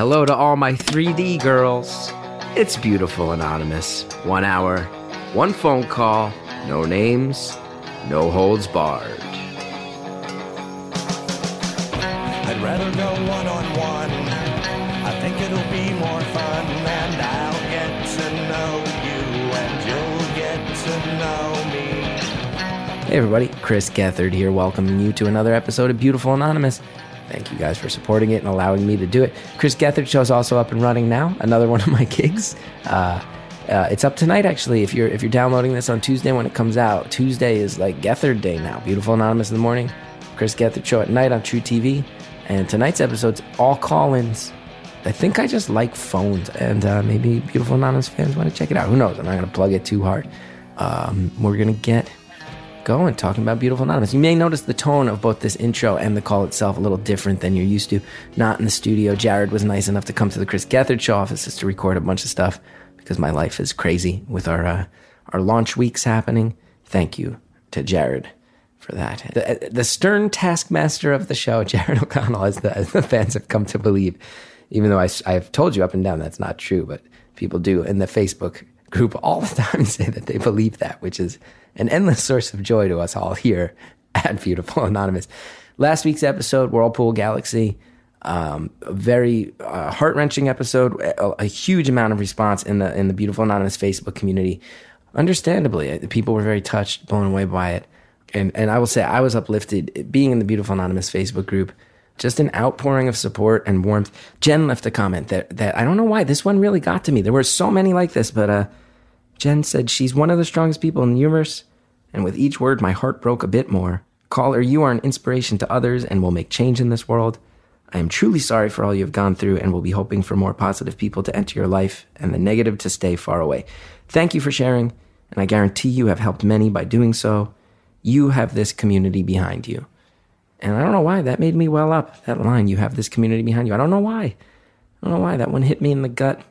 Hello to all my 3D girls. It's beautiful, Anonymous. One hour, one phone call, no names, no holds barred. I'd rather go one on one. I think it'll be more fun, and I'll get to know you, and you'll get to know me. Hey, everybody. Chris Gethard here, welcoming you to another episode of Beautiful Anonymous. Thank you guys for supporting it and allowing me to do it. Chris Gethard show is also up and running now. Another one of my gigs. Uh, uh, it's up tonight, actually. If you're if you're downloading this on Tuesday when it comes out, Tuesday is like Gethard Day now. Beautiful Anonymous in the morning. Chris Gethard show at night on truTV. And tonight's episode's all call-ins. I think I just like phones, and uh, maybe Beautiful Anonymous fans want to check it out. Who knows? I'm not going to plug it too hard. Um, we're going to get going talking about Beautiful Anonymous. You may notice the tone of both this intro and the call itself a little different than you're used to. Not in the studio. Jared was nice enough to come to the Chris Gethard show office just to record a bunch of stuff because my life is crazy with our uh, our launch weeks happening. Thank you to Jared for that. The, the stern taskmaster of the show, Jared O'Connell, as the, as the fans have come to believe, even though I, I've told you up and down that's not true, but people do in the Facebook group all the time say that they believe that, which is an endless source of joy to us all here at Beautiful Anonymous. Last week's episode, Whirlpool Galaxy, um, a very uh, heart wrenching episode, a, a huge amount of response in the in the Beautiful Anonymous Facebook community. Understandably, uh, people were very touched, blown away by it, and and I will say I was uplifted being in the Beautiful Anonymous Facebook group. Just an outpouring of support and warmth. Jen left a comment that that I don't know why this one really got to me. There were so many like this, but uh, Jen said she's one of the strongest people in the universe, and with each word, my heart broke a bit more. Caller, you are an inspiration to others and will make change in this world. I am truly sorry for all you have gone through and will be hoping for more positive people to enter your life and the negative to stay far away. Thank you for sharing, and I guarantee you have helped many by doing so. You have this community behind you. And I don't know why that made me well up. That line, you have this community behind you. I don't know why. I don't know why. That one hit me in the gut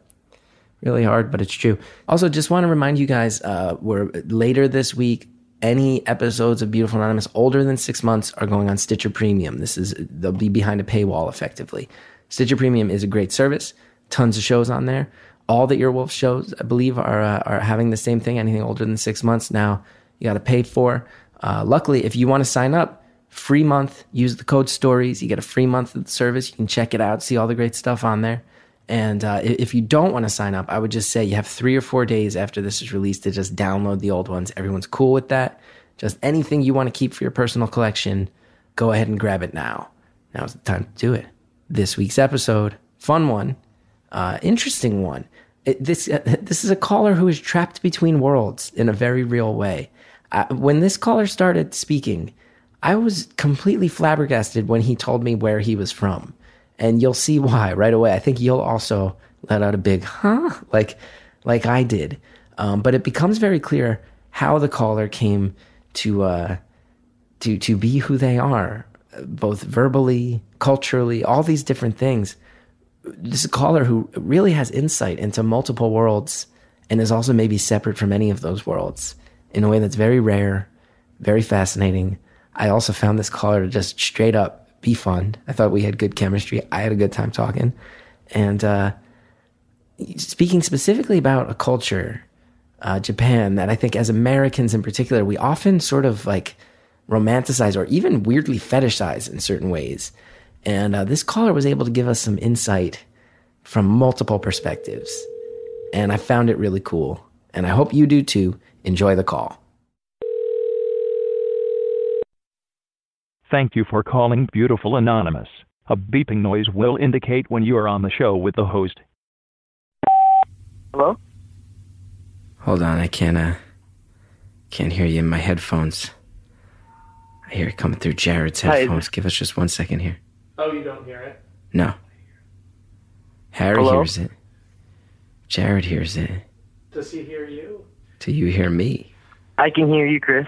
really hard, but it's true. Also, just want to remind you guys, uh, we're later this week. Any episodes of Beautiful Anonymous older than six months are going on Stitcher Premium. This is they'll be behind a paywall effectively. Stitcher Premium is a great service. Tons of shows on there. All the Earwolf shows, I believe, are uh, are having the same thing. Anything older than six months now, you got to pay for. Uh, luckily, if you want to sign up, free month. Use the code Stories. You get a free month of the service. You can check it out, see all the great stuff on there. And uh, if you don't want to sign up, I would just say you have three or four days after this is released to just download the old ones. Everyone's cool with that. Just anything you want to keep for your personal collection, go ahead and grab it now. Now's the time to do it. This week's episode, fun one, uh, interesting one. It, this uh, this is a caller who is trapped between worlds in a very real way. Uh, when this caller started speaking, I was completely flabbergasted when he told me where he was from and you'll see why right away. I think you'll also let out a big huh, like like I did. Um, but it becomes very clear how the caller came to uh, to to be who they are, both verbally, culturally, all these different things. This caller who really has insight into multiple worlds and is also maybe separate from any of those worlds in a way that's very rare, very fascinating. I also found this caller to just straight up be fun. I thought we had good chemistry. I had a good time talking. And uh, speaking specifically about a culture, uh, Japan, that I think as Americans in particular, we often sort of like romanticize or even weirdly fetishize in certain ways. And uh, this caller was able to give us some insight from multiple perspectives. And I found it really cool. And I hope you do too. Enjoy the call. Thank you for calling Beautiful Anonymous. A beeping noise will indicate when you are on the show with the host. Hello? Hold on, I can't uh can't hear you in my headphones. I hear it coming through Jared's Hi, headphones. Give us just one second here. Oh, you don't hear it? No. Harry Hello? hears it. Jared hears it. Does he hear you? Do you hear me? I can hear you, Chris.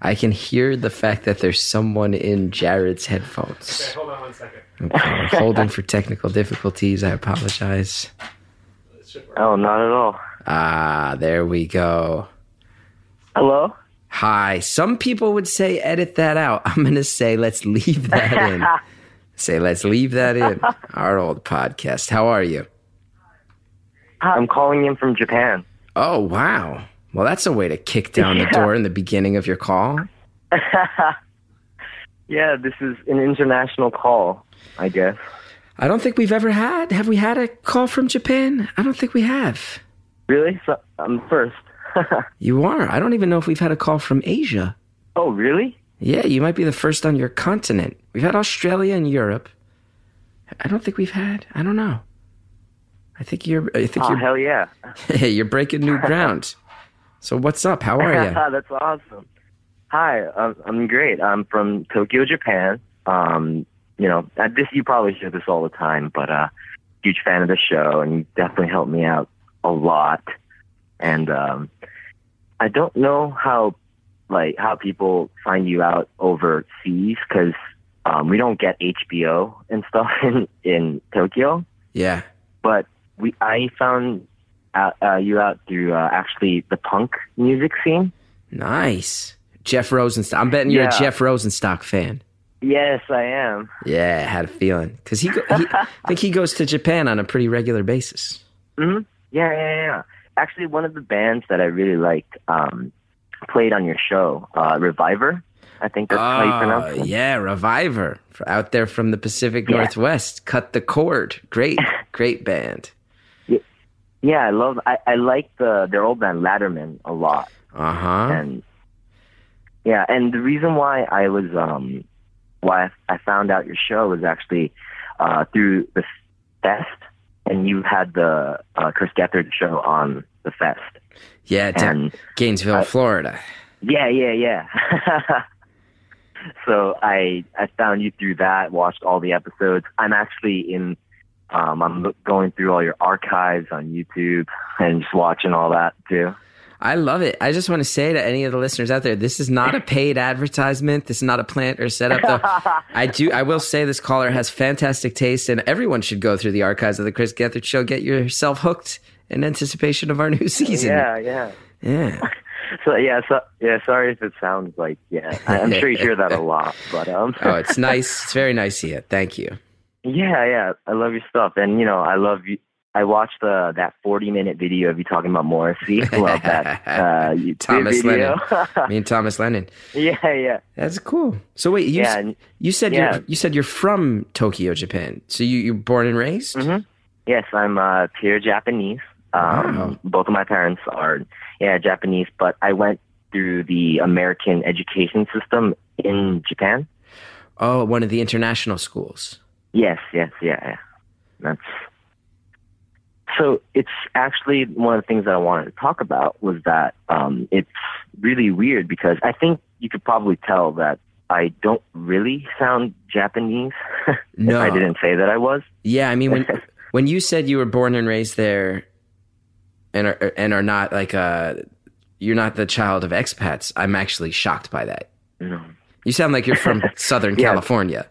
I can hear the fact that there's someone in Jared's headphones. Okay, hold on one second. Okay, we're holding for technical difficulties. I apologize. It should work. Oh, not at all. Ah, there we go. Hello? Hi. Some people would say edit that out. I'm going to say let's leave that in. Say, let's leave that in our old podcast. How are you? I'm calling in from Japan. Oh, wow. Well, that's a way to kick down the door in the beginning of your call. Yeah, this is an international call, I guess. I don't think we've ever had. Have we had a call from Japan? I don't think we have. Really? So I'm first. You are. I don't even know if we've had a call from Asia. oh, really? Yeah, you might be the first on your continent. We've had Australia and Europe. I don't think we've had. I don't know. I think you're. I think Oh, you're. hell yeah. Hey, you're breaking new ground. So what's up? How are you? That's awesome. Hi, I'm, I'm great. I'm from Tokyo, Japan. Um, you know, this you probably hear this all the time, but uh, huge fan of the show, and you definitely helped me out a lot. And um, I don't know how, like, how people find you out overseas because um, we don't get HBO and stuff in in Tokyo Yeah. but we I found out, uh, you out through uh, actually the punk music scene. Nice. Jeff Rosenstock. I'm betting you're a Jeff Rosenstock fan. Yes, I am. Yeah, I had a feeling because he, go, he I think he goes to Japan on a pretty regular basis. hmm Yeah, yeah, yeah. Actually, one of the bands that I really liked um, played on your show, uh, RVIVR. I think that's how you pronounce Oh, it. yeah, RVIVR out there from the Pacific Yeah. Northwest. Cut the cord. Great, great band. Yeah, I love. I, I like the their old band Latterman a lot, Uh huh. and yeah, and the reason why I was um why I found out your show was actually uh, through the fest, and you had the uh, Chris Gethard show on the fest. Yeah, down And Gainesville, I- Florida. yeah, yeah, yeah. so I I found you through that. Watched all the episodes. I'm actually in. Um, I'm going through all your archives on YouTube and just watching all that too. I love it. I just want to say to any of the listeners out there, this is not a paid advertisement. This is not a plant or setup. Though I do, I will say this caller has fantastic taste, and everyone should go through the archives of the Chris Gethard Show. Get yourself hooked in anticipation of our new season. Yeah, yeah. yeah. So yeah, so yeah. Sorry if it sounds like yeah. I'm sure you hear that a lot, but um. Oh, it's nice. It's very nice of you. Thank you. Yeah, yeah. I love your stuff, and you know, I love you. I watched the that 40 minute video of you talking about Morrissey. Love that uh, you- Thomas video. Me and Thomas Lennon. yeah, yeah, That's cool. So wait, you yeah. you said yeah. you're you said you're from Tokyo, Japan. So you you're born and raised. Mhm. Yes, I'm uh, pure Japanese. Um, Wow. Both of my parents are yeah Japanese, but I went through the American education system in Japan. Oh, one of the international schools. Yes, yes, yeah, yeah. That's so. It's actually one of the things that I wanted to talk about was that um, it's really weird because I think you could probably tell that I don't really sound Japanese. No. if I didn't say that I was. Yeah, I mean when when you said you were born and raised there, and are and are not like uh you're not the child of expats. I'm actually shocked by that. No. You sound like you're from Southern Yeah. California.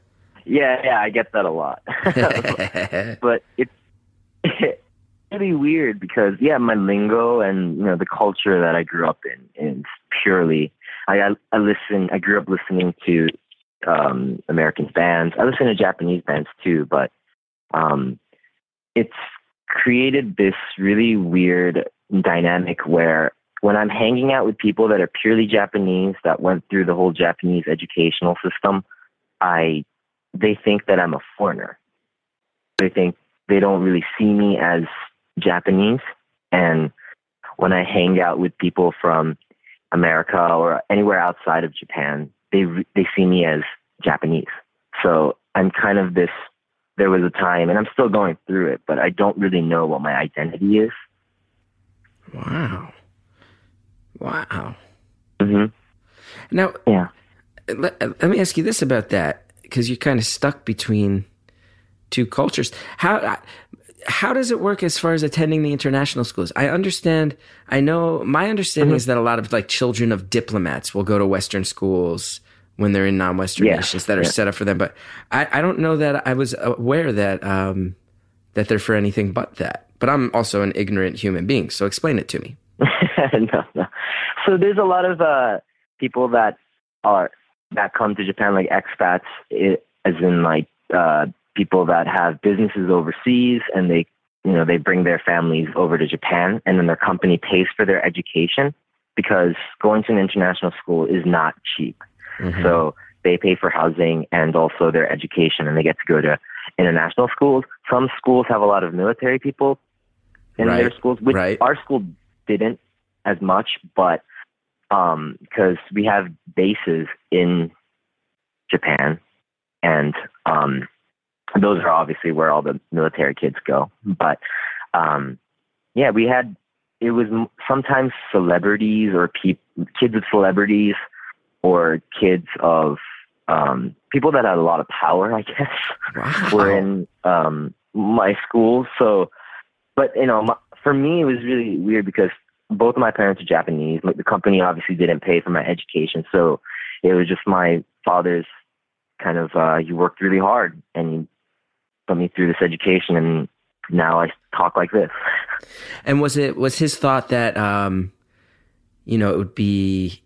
Yeah, yeah, I get that a lot. but it's it's really weird because yeah, my lingo and you know the culture that I grew up in is purely. I I, I listen. I grew up listening to um, American bands. I listen to Japanese bands too, but um, it's created this really weird dynamic where when I'm hanging out with people that are purely Japanese that went through the whole Japanese educational system, I they think that I'm a foreigner. They think they don't really see me as Japanese. And when I hang out with people from America or anywhere outside of Japan, they they see me as Japanese. So I'm kind of this. There was a time, and I'm still going through it, but I don't really know what my identity is. Wow. Wow. hmm Now, Yeah. let, let me ask you this about that because you're kind of stuck between two cultures. How how does it work as far as attending the international schools? I understand. I know my understanding Mm-hmm. is that a lot of like children of diplomats will go to Western schools when they're in non-Western Yeah, nations that are yeah. set up for them. But I, I don't know that I was aware that um, that they're for anything but that. But I'm also an ignorant human being, so explain it to me. no, no. So there's a lot of uh, people that are that come to Japan like expats, i as in like uh, people that have businesses overseas and they you know they bring their families over to Japan and then their company pays for their education because going to an international school is not cheap. Mhm. So they pay for housing and also their education, and they get to go to international schools. Some schools have a lot of military people in their schools, which right. our school didn't as much, but because we have bases in Japan, and um, those are obviously where all the military kids go. But um, yeah, we had it was sometimes celebrities or peop kids of celebrities or kids of um, people that had a lot of power, I guess, wow. were in um, my school. So, but you know, my, for me, it was really weird because both of my parents are Japanese. Like, The company obviously didn't pay for my education, so it was just my father's kind of. Uh, he worked really hard and he put me through this education, and now I talk like this. And was it was his thought that um, you know, it would be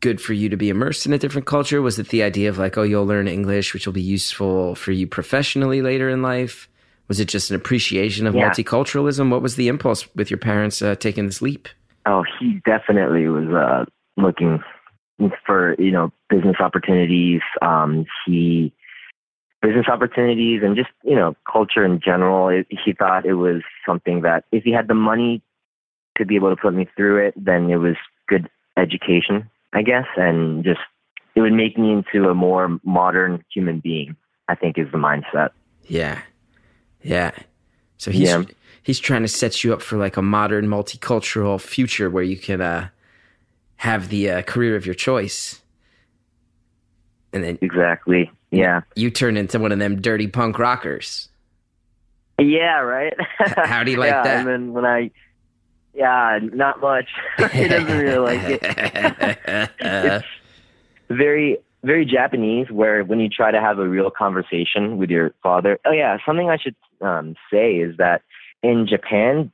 good for you to be immersed in a different culture? Was it the idea of like, oh, you'll learn English, which will be useful for you professionally later in life? Was it just an appreciation of Yeah. multiculturalism? What was the impulse with your parents uh, taking this leap? Oh, he definitely was uh, looking for you know business opportunities. Um, he business opportunities and just you know culture in general. It, he thought it was something that if he had the money to be able to put me through it, then it was good education, I guess, and just it would make me into a more modern human being. I think is the mindset. Yeah, yeah. So he's Yeah. he's trying to set you up for like a modern, multicultural future where you can uh, have the uh, career of your choice, and then Exactly. Yeah. you turn into one of them dirty punk rockers. Yeah, right. How do you like yeah, that? And then when I, yeah, not much. he doesn't really like it. it's very, very Japanese. Where when you try to have a real conversation with your father, oh yeah, something I should um, say is that in Japan,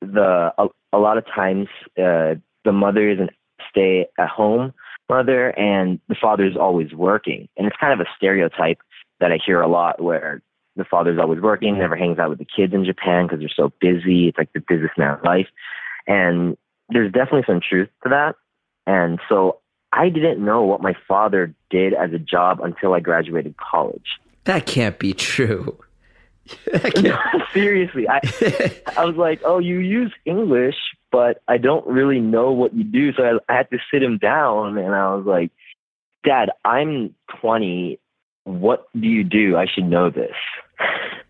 the a, a lot of times uh, the mother is an stay at home mother and the father is always working, and it's kind of a stereotype that I hear a lot where the father's always working, never hangs out with the kids in Japan because they're so busy. It's like the businessman life. And there's definitely some truth to that. And so I didn't know what my father did as a job until I graduated college. that can't be true. Can't- Seriously, I I was like, "Oh, you use English, but I don't really know what you do." So I, I had to sit him down, and I was like, "Dad, I'm 20. What do you do? I should know this."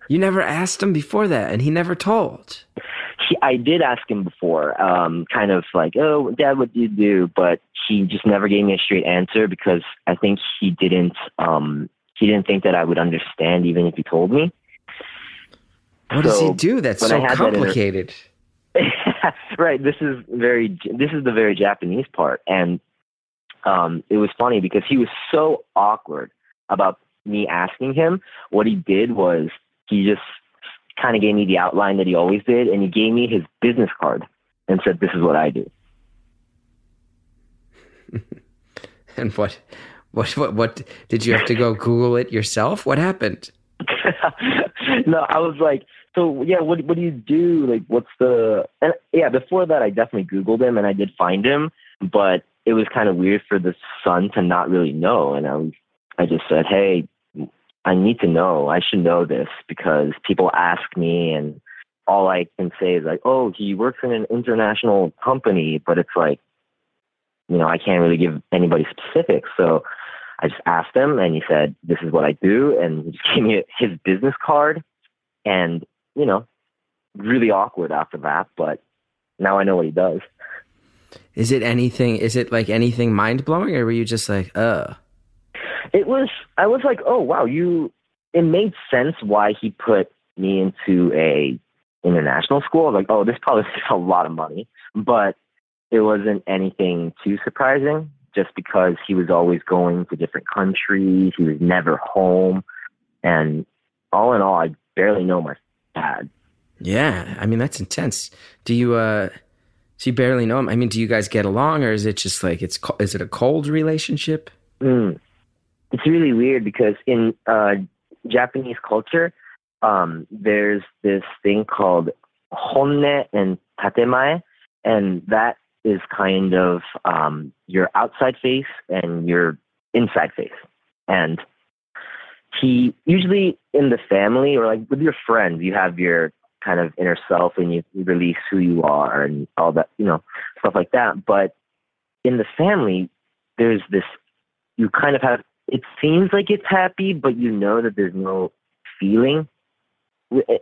you never asked him before that, and he never told. he, I did ask him before, um, kind of like, "Oh, Dad, what do you do?" But he just never gave me a straight answer because I think he didn't. Um, he didn't think that I would understand even if he told me. What does he do that's so complicated. that inter- right. This is very. This is the very Japanese part, and um, it was funny because he was so awkward about me asking him. What he did was he just kind of gave me the outline that he always did, and he gave me his business card and said, "This is what I do." And what, what, what, what did you have to go Google it yourself? What happened? no, I was like, so yeah, what what do you do? Like, what's the? And yeah, before that, I definitely Googled him and I did find him, but it was kind of weird for the son to not really know. And I was, I just said, hey, I need to know. I should know this because people ask me, and all I can say is like, oh, he works in an international company, but it's like, you know, I can't really give anybody specifics, so. I just asked him, and he said, "This is what I do," and he just gave me his business card, and you know, really awkward after that. But now I know what he does. Is it anything? Is it like anything mind blowing, or were you just like, uh? It was. I was like, "Oh wow, you." It made sense why he put me into a international school. Like, "Oh, this probably is a lot of money," but it wasn't anything too surprising. Just because he was always going to different countries, he was never home, and all in all, I barely know my dad. Yeah, I mean that's intense. Do you uh? So you barely know him. I mean, do you guys get along, or is it just like it's? Is it a cold relationship? Mm. It's really weird because in uh, Japanese culture, um, there's this thing called honne and tatemae, and that is kind of um, your outside face and your inside face. And he usually in the family or like with your friends, you have your kind of inner self and you release who you are and all that, you know, stuff like that. But in the family, there's this, you kind of have, it seems like it's happy, but you know that there's no feeling eh,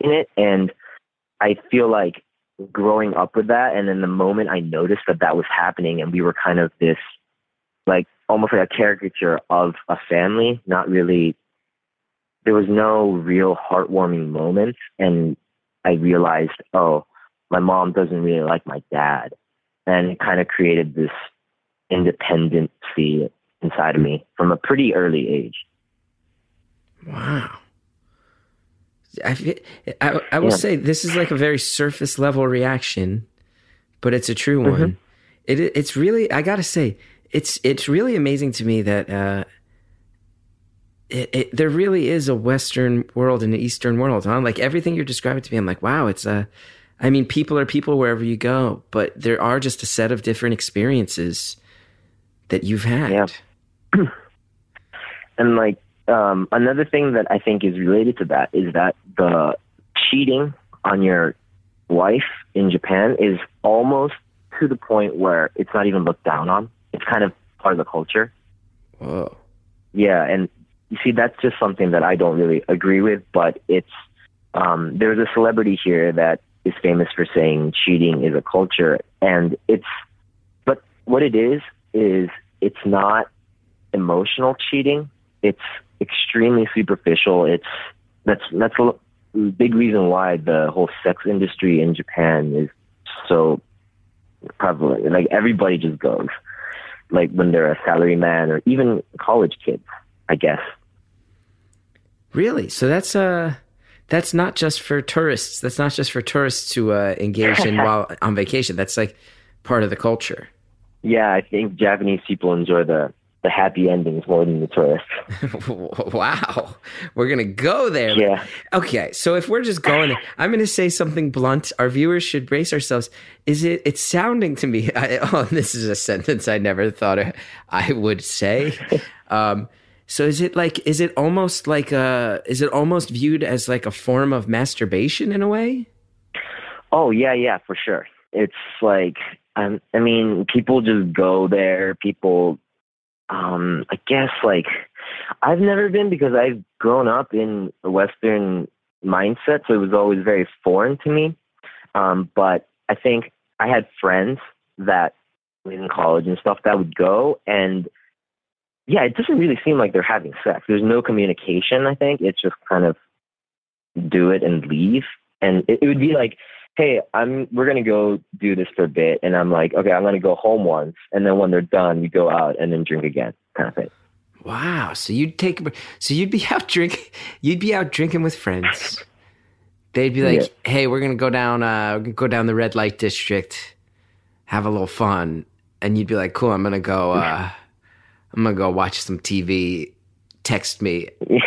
in it. And I feel like growing up with that, and then the moment I noticed that that was happening, and we were kind of this, like almost like a caricature of a family, not really. There was no real heartwarming moments, and I realized, oh, my mom doesn't really like my dad, and it kind of created this independency inside of me from a pretty early age. Wow. I, I, I will Yeah. say this is like a very surface level reaction, but it's a true Mm-hmm. one. It it's really I gotta say it's it's really amazing to me that uh, it, it, there really is a Western world and an Eastern world, huh? Like everything you're describing to me, I'm like, wow, it's a. I mean, people are people wherever you go, but there are just a set of different experiences that you've had. Yeah. And like um, another thing that I think is related to that is that the cheating on your wife in Japan is almost to the point where it's not even looked down on. It's kind of part of the culture. Whoa. Yeah, and you see, that's just something that I don't really agree with. But it's um, there's a celebrity here that is famous for saying cheating is a culture, and it's but what it is is it's not emotional cheating. It's extremely superficial. It's that's that's a big reason why the whole sex industry in Japan is so prevalent. Like everybody just goes, like when they're a salary man or even college kids, I guess. Really? So that's uh that's not just for tourists. That's not just for tourists to uh, engage in while on vacation. That's like part of the culture. Yeah, I think Japanese people enjoy the the happy endings more than the tourists. wow. We're going to go there. Yeah. Okay, so if we're just going I'm going to say something blunt. Our viewers should brace ourselves. Is it it's sounding to me I, oh, this is a sentence I never thought I would say. Um so is it like is it almost like a is it almost viewed as like a form of masturbation in a way? Oh yeah, yeah, for sure. It's like um, I mean, people just go there. People, um, I guess like I've never been because I've grown up in a Western mindset, so it was always very foreign to me. Um, but I think I had friends that in college and stuff that would go and yeah, it doesn't really seem like they're having sex. There's no communication, I think. It's just kind of do it and leave. And it, it would be like, hey, I'm we're gonna go do this for a bit and I'm like, okay, I'm gonna go home once and then when they're done, you go out and then drink again, kind of thing. Wow. So you'd take so you'd be out drink you'd be out drinking with friends. They'd be like, "Hey, we're gonna go down. Uh, we're gonna go down the red light district, have a little fun." And you'd be like, "Cool, I'm gonna go. Uh, I'm gonna go watch some TV. Text me."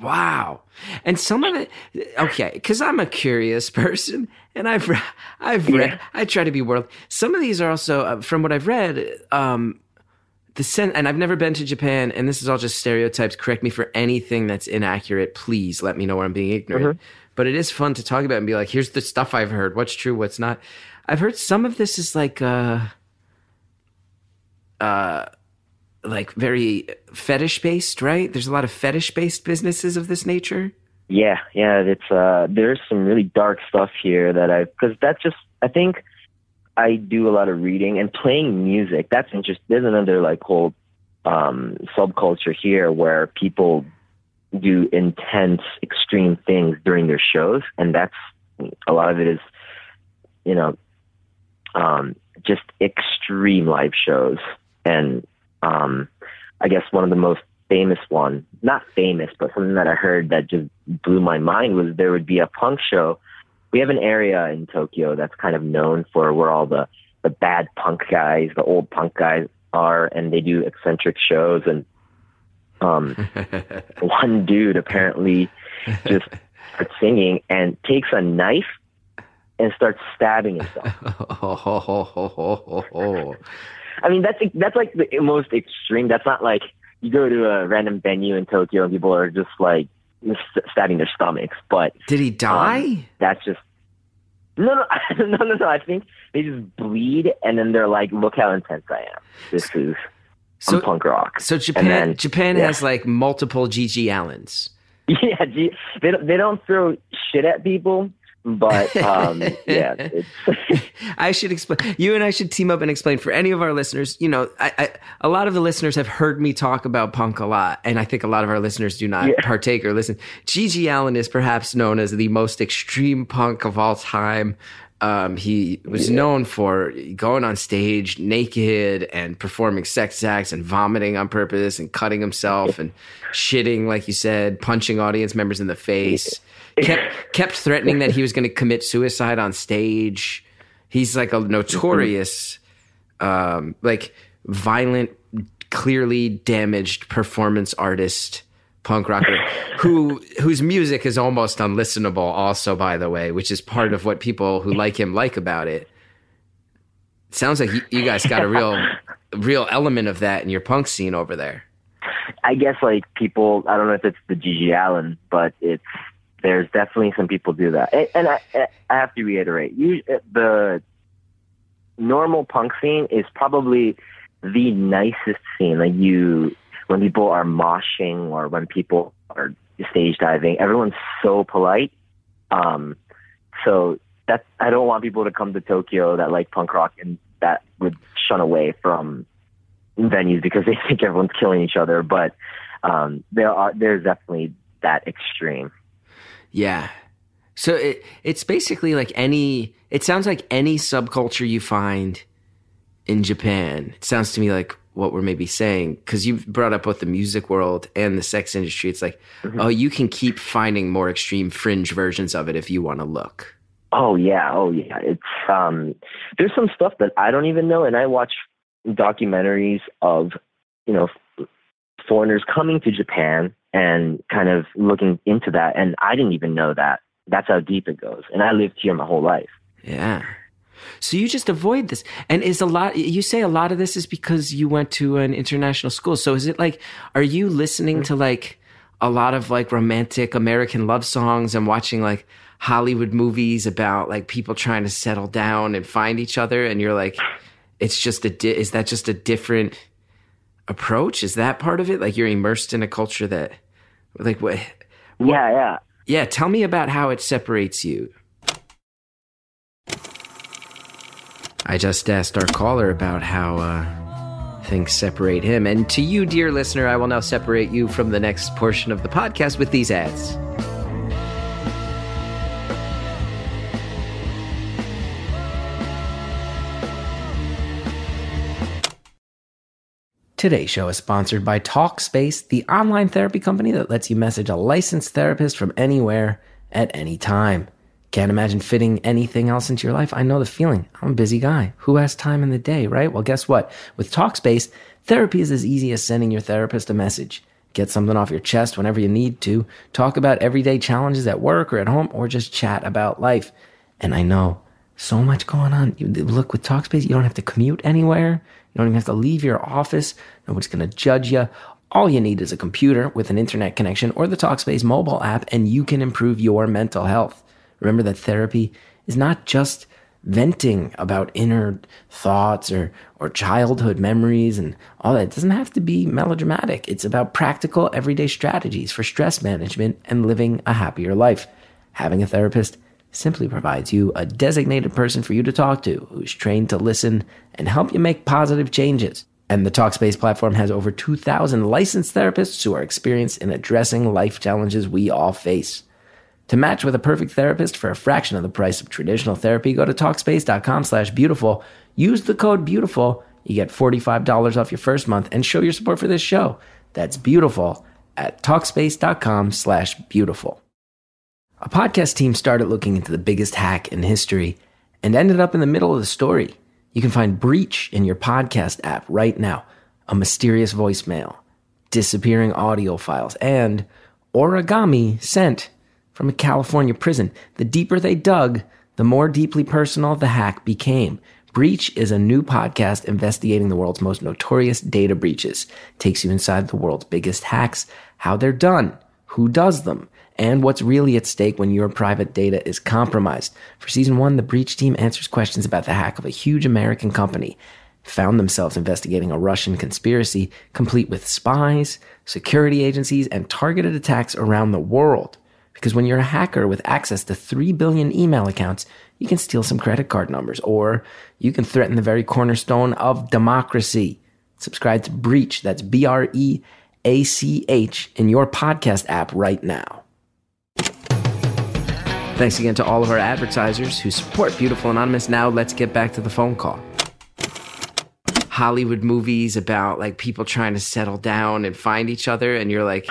Wow. And some of it, okay, because I'm a curious person, and I've I've read. Yeah. I try to be world. Some of these are also, uh, from what I've read, um, the sen- and I've never been to Japan, and this is all just stereotypes. Correct me for anything that's inaccurate. Please let me know where I'm being ignorant. But it is fun to talk about and be like, here's the stuff I've heard. What's true? What's not? I've heard some of this is like, uh, uh, like very fetish based, right? There's a lot of fetish based businesses of this nature. Yeah, yeah, it's uh there's some really dark stuff here that I because that's just I think I do a lot of reading and playing music. That's interesting. There's another like whole um subculture here where people do intense extreme things during their shows and that's a lot of it is you know um just extreme live shows and um I guess one of the most famous one, not famous, but something that I heard that just blew my mind was there would be a punk show. We have an area in Tokyo that's kind of known for where all the, the bad punk guys, the old punk guys are, and they do eccentric shows. And Um, one dude apparently just starts singing and takes a knife and starts stabbing himself. I mean, that's that's like the most extreme. That's not like you go to a random venue in Tokyo and people are just like stabbing their stomachs, but Did he die? um, that's just no, no, no, no, no. I think they just bleed and then they're like, "Look how intense I am. This is so I'm punk rock." so Japan then- Japan yeah. has like multiple GG Allins. Yeah, they don't, they don't throw shit at people, but um, yeah, I should explain. You and I should team up and explain for any of our listeners. You know, I, I, a lot of the listeners have heard me talk about punk a lot, and I think a lot of our listeners do not Yeah. partake or listen. GG Allin is perhaps known as the most extreme punk of all time. Um, he was known for going on stage naked and performing sex acts and vomiting on purpose and cutting himself and shitting, like you said, punching audience members in the face. Kept kept threatening that he was going to commit suicide on stage. He's like a notorious, um, like violent, clearly damaged performance artist, punk rocker, who whose music is almost unlistenable. Also, by the way, which is part of what people who like him like about it. Sounds like you, you guys got a real, real element of that in your punk scene over there. I guess like people. I don't know if it's the GG Allin, but it's there's definitely some people do that, and, and I I have to reiterate, you the normal punk scene is probably the nicest scene. Like you, when people are moshing or when people are stage diving, everyone's so polite. Um, so that I don't want people to come to Tokyo that like punk rock and that would shun away from venues because they think everyone's killing each other. But um, there are there's definitely that extreme. Yeah. So it it's basically like any it sounds like any subculture you find in Japan. It sounds to me like what we're maybe saying cuz you've brought up both the music world and the sex industry. It's like, oh, you can keep finding more extreme fringe versions of it if you want to look. Oh yeah, oh yeah. It's um there's some stuff that I don't even know and I watch documentaries of, you know, foreigners coming to Japan and kind of looking into that and I didn't even know that. That's how deep it goes. And I lived here my whole life. Yeah. So you just avoid this. And is a lot you say a lot of this is because you went to an international school. So is it like are you listening to like a lot of like romantic American love songs and watching like Hollywood movies about like people trying to settle down and find each other and you're like it's just a di- is that just a different approach? Is that part of it? Like you're immersed in a culture that like what Yeah, yeah. yeah, tell me about how it separates you. I just asked our caller about how uh, things separate him. And to you, dear listener, I will now separate you from the next portion of the podcast with these ads. Today's show is sponsored by TalkSpace, the online therapy company that lets you message a licensed therapist from anywhere at any time. Can't imagine fitting anything else into your life. I know the feeling. I'm a busy guy. Who has time in the day, right? Well, guess what? With TalkSpace, therapy is as easy as sending your therapist a message. Get something off your chest whenever you need to. Talk about everyday challenges at work or at home, or just chat about life. And I know so much going on. You, look, with Talkspace, you don't have to commute anywhere. You don't even have to leave your office. Nobody's going to judge you. All you need is a computer with an internet connection or the Talkspace mobile app, and you can improve your mental health. Remember that therapy is not just venting about inner thoughts or, or childhood memories and all that. It doesn't have to be melodramatic. It's about practical everyday strategies for stress management and living a happier life. Having a therapist simply provides you a designated person for you to talk to who's trained to listen and help you make positive changes. And the Talkspace platform has over 2,000 licensed therapists who are experienced in addressing life challenges we all face. To match with a perfect therapist for a fraction of the price of traditional therapy, go to Talkspace.com slash beautiful. Use the code beautiful. You get $45 off your first month and show your support for this show. That's beautiful at Talkspace.com slash beautiful. A podcast team started looking into the biggest hack in history and ended up in the middle of the story. You can find Breach in your podcast app right now, a mysterious voicemail. disappearing audio files, and origami sent from a California prison. The deeper they dug, the more deeply personal the hack became. Breach is a new podcast investigating the world's most notorious data breaches. Takes you inside the world's biggest hacks, how they're done, who does them, and what's really at stake when your private data is compromised. For season one, the Breach team answers questions about the hack of a huge American company. Found themselves investigating a Russian conspiracy complete with spies, security agencies, and targeted attacks around the world. Because when you're a hacker with access to 3 billion email accounts, you can steal some credit card numbers or you can threaten the very cornerstone of democracy. Subscribe to Breach, that's B R E A C H, in your podcast app right now. Thanks again to all of our advertisers who support Beautiful Anonymous. Now let's get back to the phone call. Hollywood movies about like people trying to settle down and find each other, and you're like,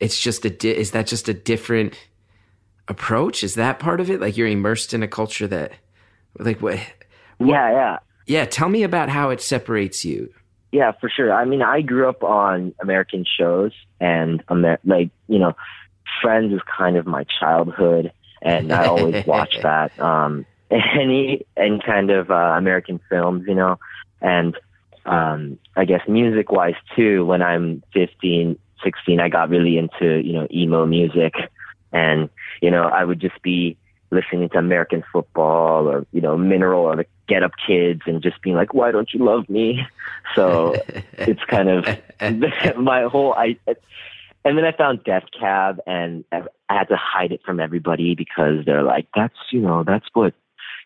it's just a di- is that just a different approach? Is that part of it? Like you're immersed in a culture that, like what? Yeah, yeah. Yeah, tell me about how it separates you. Yeah, for sure. I mean, I grew up on American shows, and Amer- like you know, Friends is kind of my childhood, and I always watch that. Um, any any kind of uh, American films, you know, and um, I guess music wise too. When I'm 15, 16, I got really into you know emo music, and you know I would just be listening to American football or you know Mineral or the Get Up Kids and just being like, why don't you love me? So it's kind of my whole I. And then I found Death Cab, and I had to hide it from everybody because they're like, "That's you know, that's what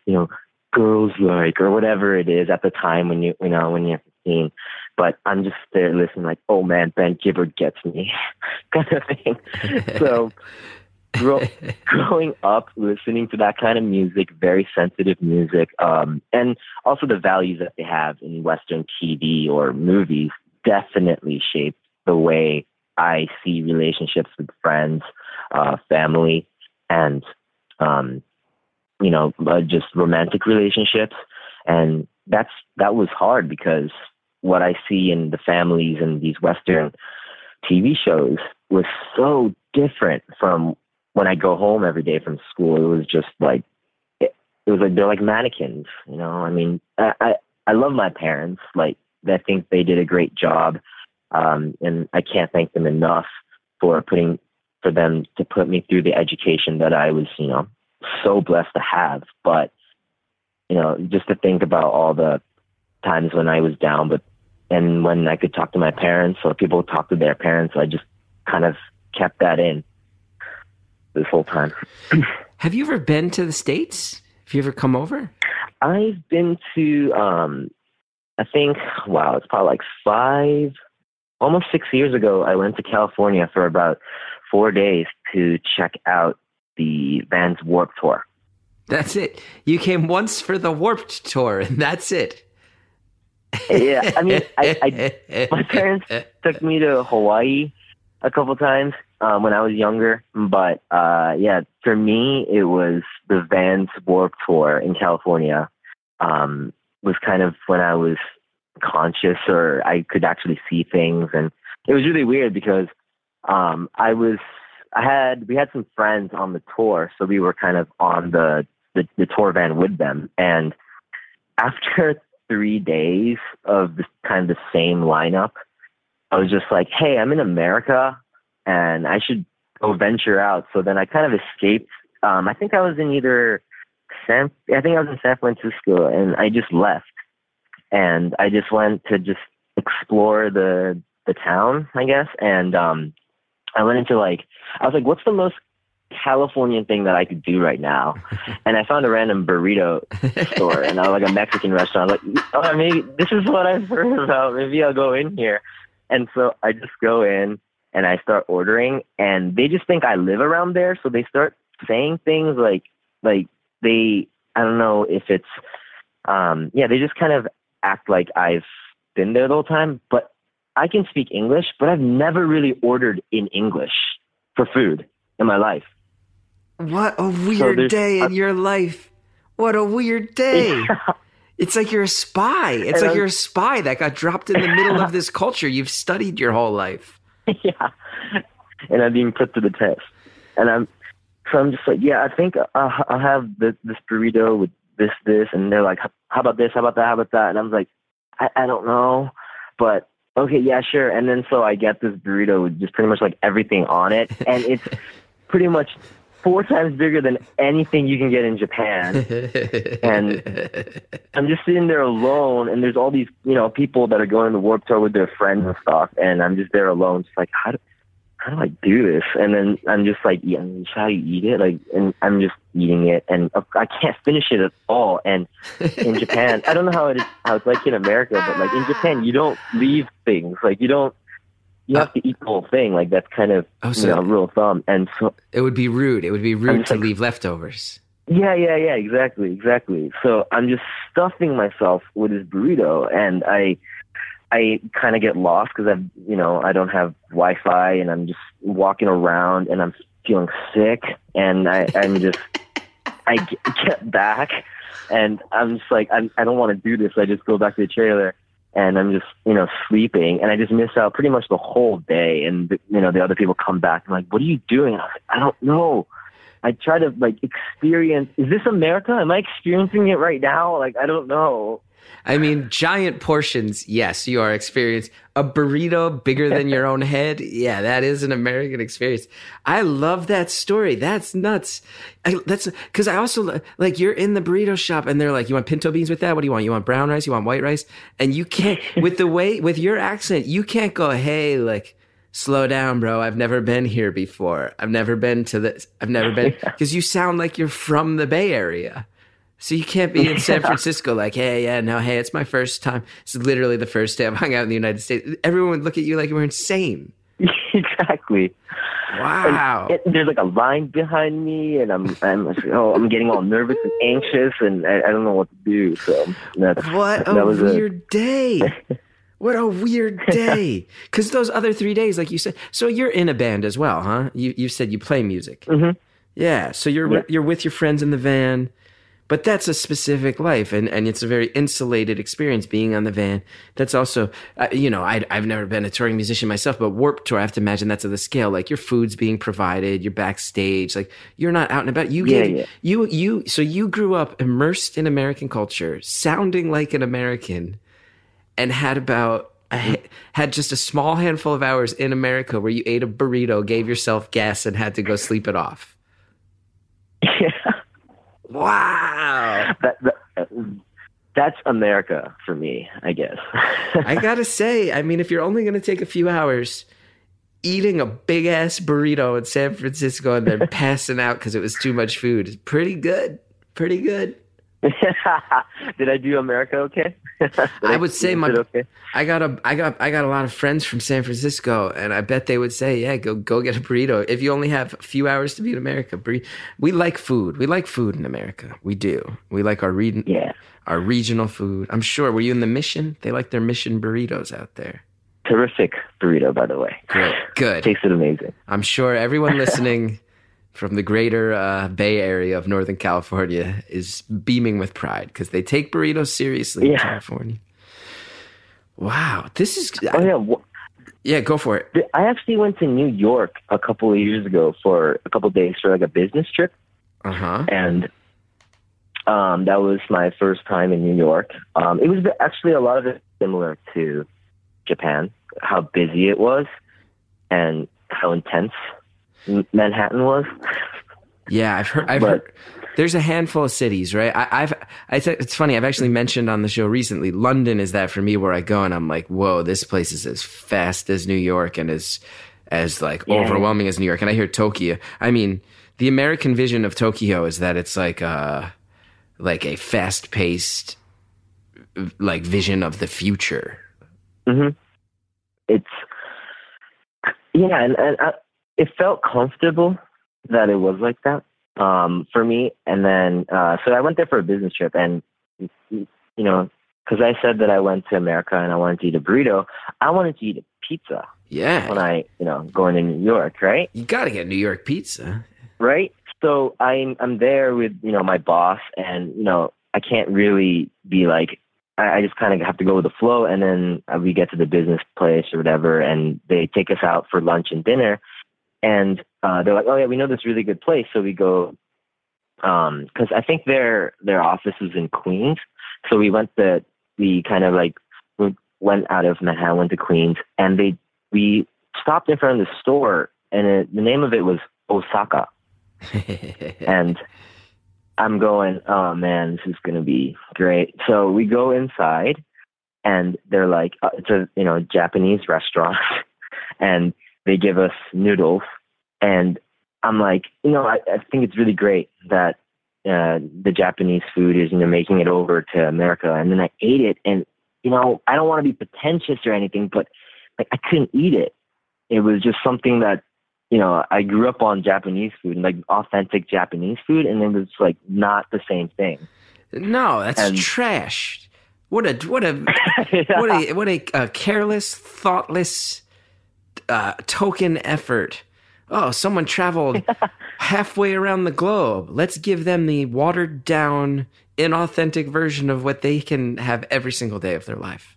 you know, girls like, or whatever it is at the time when you you know when you're 15." But I'm just there listening, like, "Oh man, Ben Gibbard gets me," kind of thing. So grow, growing up listening to that kind of music, very sensitive music, um, and also the values that they have in Western TV or movies definitely shaped the way I see relationships with friends, uh, family, and um, you know, uh, just romantic relationships. And that's that was hard because what I see in the families in these Western TV shows was so different from when I go home every day from school. It was just like it, it was like they're like mannequins, you know. I mean, I I, I love my parents. Like I think they did a great job, um, and I can't thank them enough for putting for them to put me through the education that I was, you know, so blessed to have. But you know, just to think about all the times when I was down, but and when I could talk to my parents or people talk to their parents, I just kind of kept that in this whole time. Have you ever been to the states? Have you ever come over? I've been to, um, I think, wow, it's probably like five, almost six years ago. I went to California for about four days to check out the Vans Warp Tour. That's it. You came once for the Warped tour, and that's it. Yeah, I mean, I, I my parents took me to Hawaii a couple times um, when I was younger, but uh, yeah, for me, it was the Vans Warp Tour in California. Um, was kind of when I was conscious or I could actually see things, and it was really weird because um, I was I had we had some friends on the tour, so we were kind of on the the, the tour van with them, and after three days of this kind of the same lineup, I was just like, hey, I'm in America and I should go venture out. So then I kind of escaped. Um, I think I was in either San, I think I was in San Francisco and I just left and I just went to just explore the, the town, I guess. And, um, I went into like, I was like, what's the most Californian thing that I could do right now. and I found a random burrito store and I was like a Mexican restaurant. Like, oh, maybe this is what I've heard about. Maybe I'll go in here. And so I just go in and I start ordering and they just think I live around there. So they start saying things like, like they, I don't know if it's, um, yeah, they just kind of act like I've been there the whole time, but I can speak English, but I've never really ordered in English for food in my life. What a weird there's day in a- your life. What a weird day. It's like you're a spy. It's And like I'm- you're a spy that got dropped in the middle of this culture you've studied your whole life. yeah, and I'm being put to the test, and I'm so I'm just like, yeah, I think I'll, I'll have this, this burrito with this, this, and they're like, how about this, how about that, how about that, and I'm like, I, I don't know, but okay, yeah, sure, and then so I get this burrito with just pretty much like everything on it, and it's pretty much four times bigger than anything you can get in Japan. And I'm just sitting there alone, and there's all these, you know, people that are going to Warp Tour with their friends and stuff, and I'm just there alone, just like, how do, how do I do this? And then I'm just like, yeah, how do you eat it? Like, and I'm just eating it, and I can't finish it at all. And in Japan, I don't know how it is, how it's like in America, but like in Japan, you don't leave things. Like you don't, you have uh, to eat the whole thing. Like that's kind of Oh, so- you know rule of thumb. And so it would be rude. It would be rude to like- leave leftovers. Yeah, yeah, yeah, exactly, exactly. So I'm just stuffing myself with this burrito, and I, I kind of get lost because I've, you know, I don't have Wi-Fi, and I'm just walking around, and I'm feeling sick, and I, I'm just, I get back, and I'm just like, I'm, I don't want to do this. I just go back to the trailer, and I'm just, you know, sleeping, and I just miss out pretty much the whole day. And the, you know, the other people come back, and like, what are you doing? I like, I don't know. I try to like experience. Is this America? Am I experiencing it right now? Like I don't know. I mean, giant portions. Yes, you are experienced. A burrito bigger than your own head. Yeah, that is an American experience. I love that story. That's nuts. I, that's because I also like you're in the burrito shop and they're like, "You want pinto beans with that? What do you want? You want brown rice? You want white rice?" And you can't with the way with your accent, you can't go, "Hey, like." Slow down, bro. I've never been here before. I've never been to this. I've never been because you sound like you're from the Bay Area. So you can't be in San Francisco like, hey, yeah, no, hey, it's my first time. It's literally the first day I've hung out in the United States. Everyone would look at you like you were insane. exactly. Wow. It, there's like a line behind me, and I'm I'm oh I'm getting all nervous and anxious, and I, I don't know what to do. So that's What a weird day. What a weird day. Because those other three days, like you said, so you're in a band as well, huh? You you said you play music. Mhm. Yeah. So you're Yeah. you're with your friends in the van, but that's a specific life, and and it's a very insulated experience being on the van. That's also, uh, you know, I I've never been a touring musician myself, but Warp Tour, I have to imagine that's of the scale. Like your food's being provided, you're backstage, like you're not out and about. You Yeah, gave, yeah. you you so you grew up immersed in American culture, sounding like an American, and had about had just a small handful of hours in America where you ate a burrito, gave yourself gas, and had to go sleep it off. yeah. Wow. That, that, uh, that's America for me, I guess. I gotta say, I mean, if you're only gonna take a few hours eating a big ass burrito in San Francisco and then passing out because it was too much food is pretty good. Pretty good. Did I do America okay? I would say my- okay. I got a I got I got a lot of friends from San Francisco, and I bet they would say, "Yeah, go go get a burrito." If you only have a few hours to be in America, we like food. We like food in America. We do. We like our re- Yeah. our regional food. I'm sure. Were you in the Mission? They like their Mission burritos out there. Terrific burrito, by the way. Great, good. Tasted amazing. I'm sure everyone listening from the greater uh, Bay Area of Northern California is beaming with pride because they take burritos seriously in California. Wow, this is Oh yeah. yeah. Go for it. I actually went to New York a couple of years ago for a couple of days for like a business trip, Uh huh. and um, that was my first time in New York. Um, it was actually a lot of it similar to Japan, how busy it was, and how intense Manhattan was. Yeah, I've heard. I've But- heard. There's a handful of cities, right? I, I've. I th- it's funny. I've actually mentioned on the show recently. London is that for me, where I go and I'm like, whoa, this place is as fast as New York and as as like Yeah. overwhelming as New York. And I hear Tokyo. I mean, the American vision of Tokyo is that it's like a like a fast paced like vision of the future. hmm It's yeah, and, and I, it felt comfortable that it was like that um, for me. And then uh, so I went there for a business trip, and you know, because I said that I went to America and I wanted to eat a burrito, I wanted to eat a pizza Yeah, when I you know going to New York, right? you got to get New York pizza. right? So I'm I'm there with you know my boss, and you know I can't really be like I, I just kind of have to go with the flow, and then uh, we get to the business place or whatever, and they take us out for lunch and dinner, and uh, they're like, "Oh yeah, we know this really good place," so we go. Um, because I think their their office is in Queens, so we went the we kind of like went out of Manhattan, went to Queens, and they we stopped in front of the store, and it, the name of it was Osaka, and I'm going, oh man, this is gonna be great. So we go inside, and they're like, uh, it's a you know Japanese restaurant, and they give us noodles, and I'm like, you know, I, I think it's really great that uh, the Japanese food is you know making it over to America, and then I ate it, and you know, I don't want to be pretentious or anything, but like I couldn't eat it. It was just something that you know, I grew up on Japanese food, and like authentic Japanese food, and it was like not the same thing. no, that's And- trash. What a what a what a what a, uh careless, thoughtless, uh, token effort. Oh, someone traveled halfway around the globe. Let's give them the watered down, inauthentic version of what they can have every single day of their life.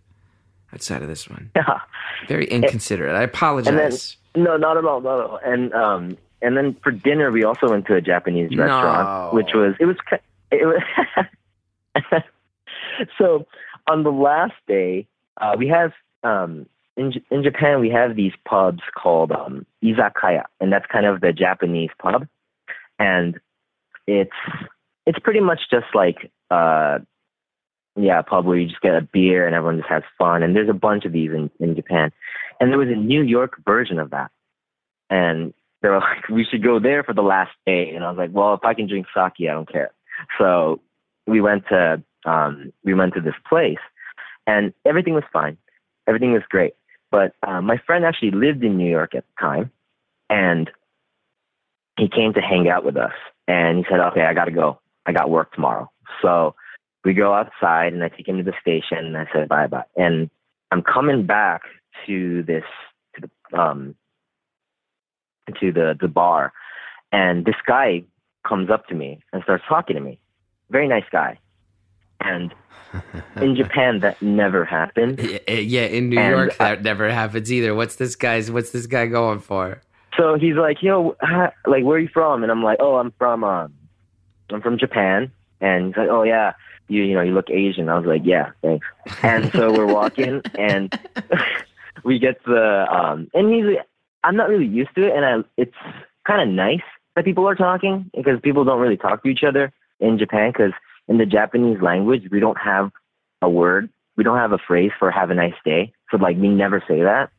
Outside of this one, Yeah. very inconsiderate. I apologize. No, not at all, not at all. And um, and then for dinner, we also went to a Japanese No. restaurant, which was it was it was. so on the last day, uh, we have um, in in Japan we have these pubs called um, izakaya, and that's kind of the Japanese pub, and it's it's pretty much just like uh, yeah, a pub where you just get a beer and everyone just has fun, and there's a bunch of these in in Japan. And there was a New York version of that. And they were like, we should go there for the last day. And I was like, well, if I can drink sake, I don't care. So we went to, um, we went to this place and everything was fine. Everything was great. But uh, my friend actually lived in New York at the time and he came to hang out with us. And he said, okay, I got to go. I got work tomorrow. So we go outside and I take him to the station and I said, bye bye. And I'm coming back to this to the um to the the bar and this guy comes up to me and starts talking to me very nice guy and in japan that never happened Yeah, uh, in New And York, I- that never happens either. What's this guy's? What's this guy going for? so he's like yo ha- like where are you from and i'm like oh i'm from um i'm from japan and he's like oh yeah you you know you look asian i was like yeah thanks and so we're walking and we get the um and he's like, i'm not really used to it and i it's kind of nice that people are talking because people don't really talk to each other in japan because in the japanese language we don't have a word we don't have a phrase for have a nice day so like we never say that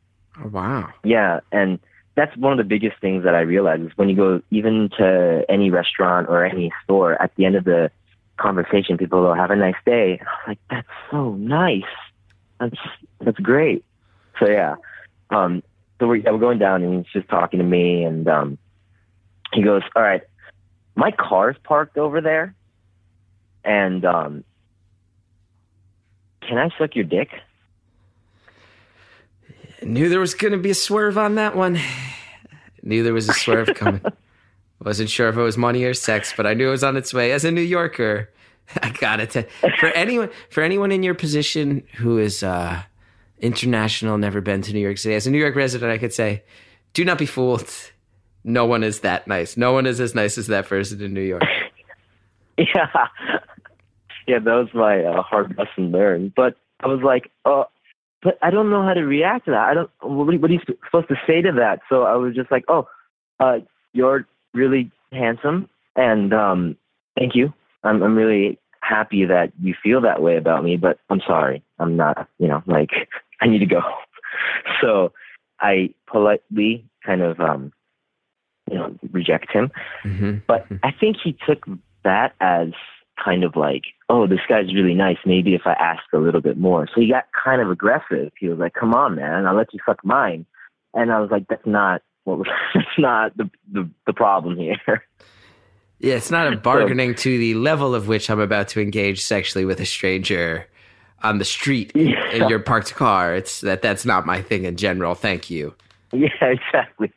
Oh, wow. yeah, and that's one of the biggest things that I realized is when you go even to any restaurant or any store, at the end of the conversation, people will have a nice day. And I'm like, that's so nice. That's that's great. So yeah, um, so we're, yeah, we're going down, and he's just talking to me, and um, he goes, "All right, my car's parked over there, and um, can I suck your dick?" Knew there was going to be a swerve on that one. Knew there was a swerve coming. Wasn't sure if it was money or sex, but I knew it was on its way. As a New Yorker, I got it. For anyone, for anyone in your position who is uh, international, never been to New York City, as a New York resident, I could say, do not be fooled. No one is that nice. No one is as nice as that person in New York. Yeah, yeah, that was my uh, hard lesson learned. But I was like, oh, but I don't know how to react to that. I don't. What, are- what are you supposed to say to that? So I was just like, oh, uh, you're really handsome, and um, thank you. I'm I'm really happy that you feel that way about me, but I'm sorry. I'm not. You know, like I need to go. So I politely kind of um, you know, reject him. hmm But I think he took that as kind of like, oh, this guy's really nice. Maybe if I ask a little bit more. So he got kind of aggressive. He was like, come on, man, I'll let you suck mine. And I was like, that's not what was, that's not the, the, the problem here. Yeah, it's not a bargaining to the level of which I'm about to engage sexually with a stranger on the street Yeah. in your parked car. It's that that's not my thing in general. Thank you. yeah, exactly.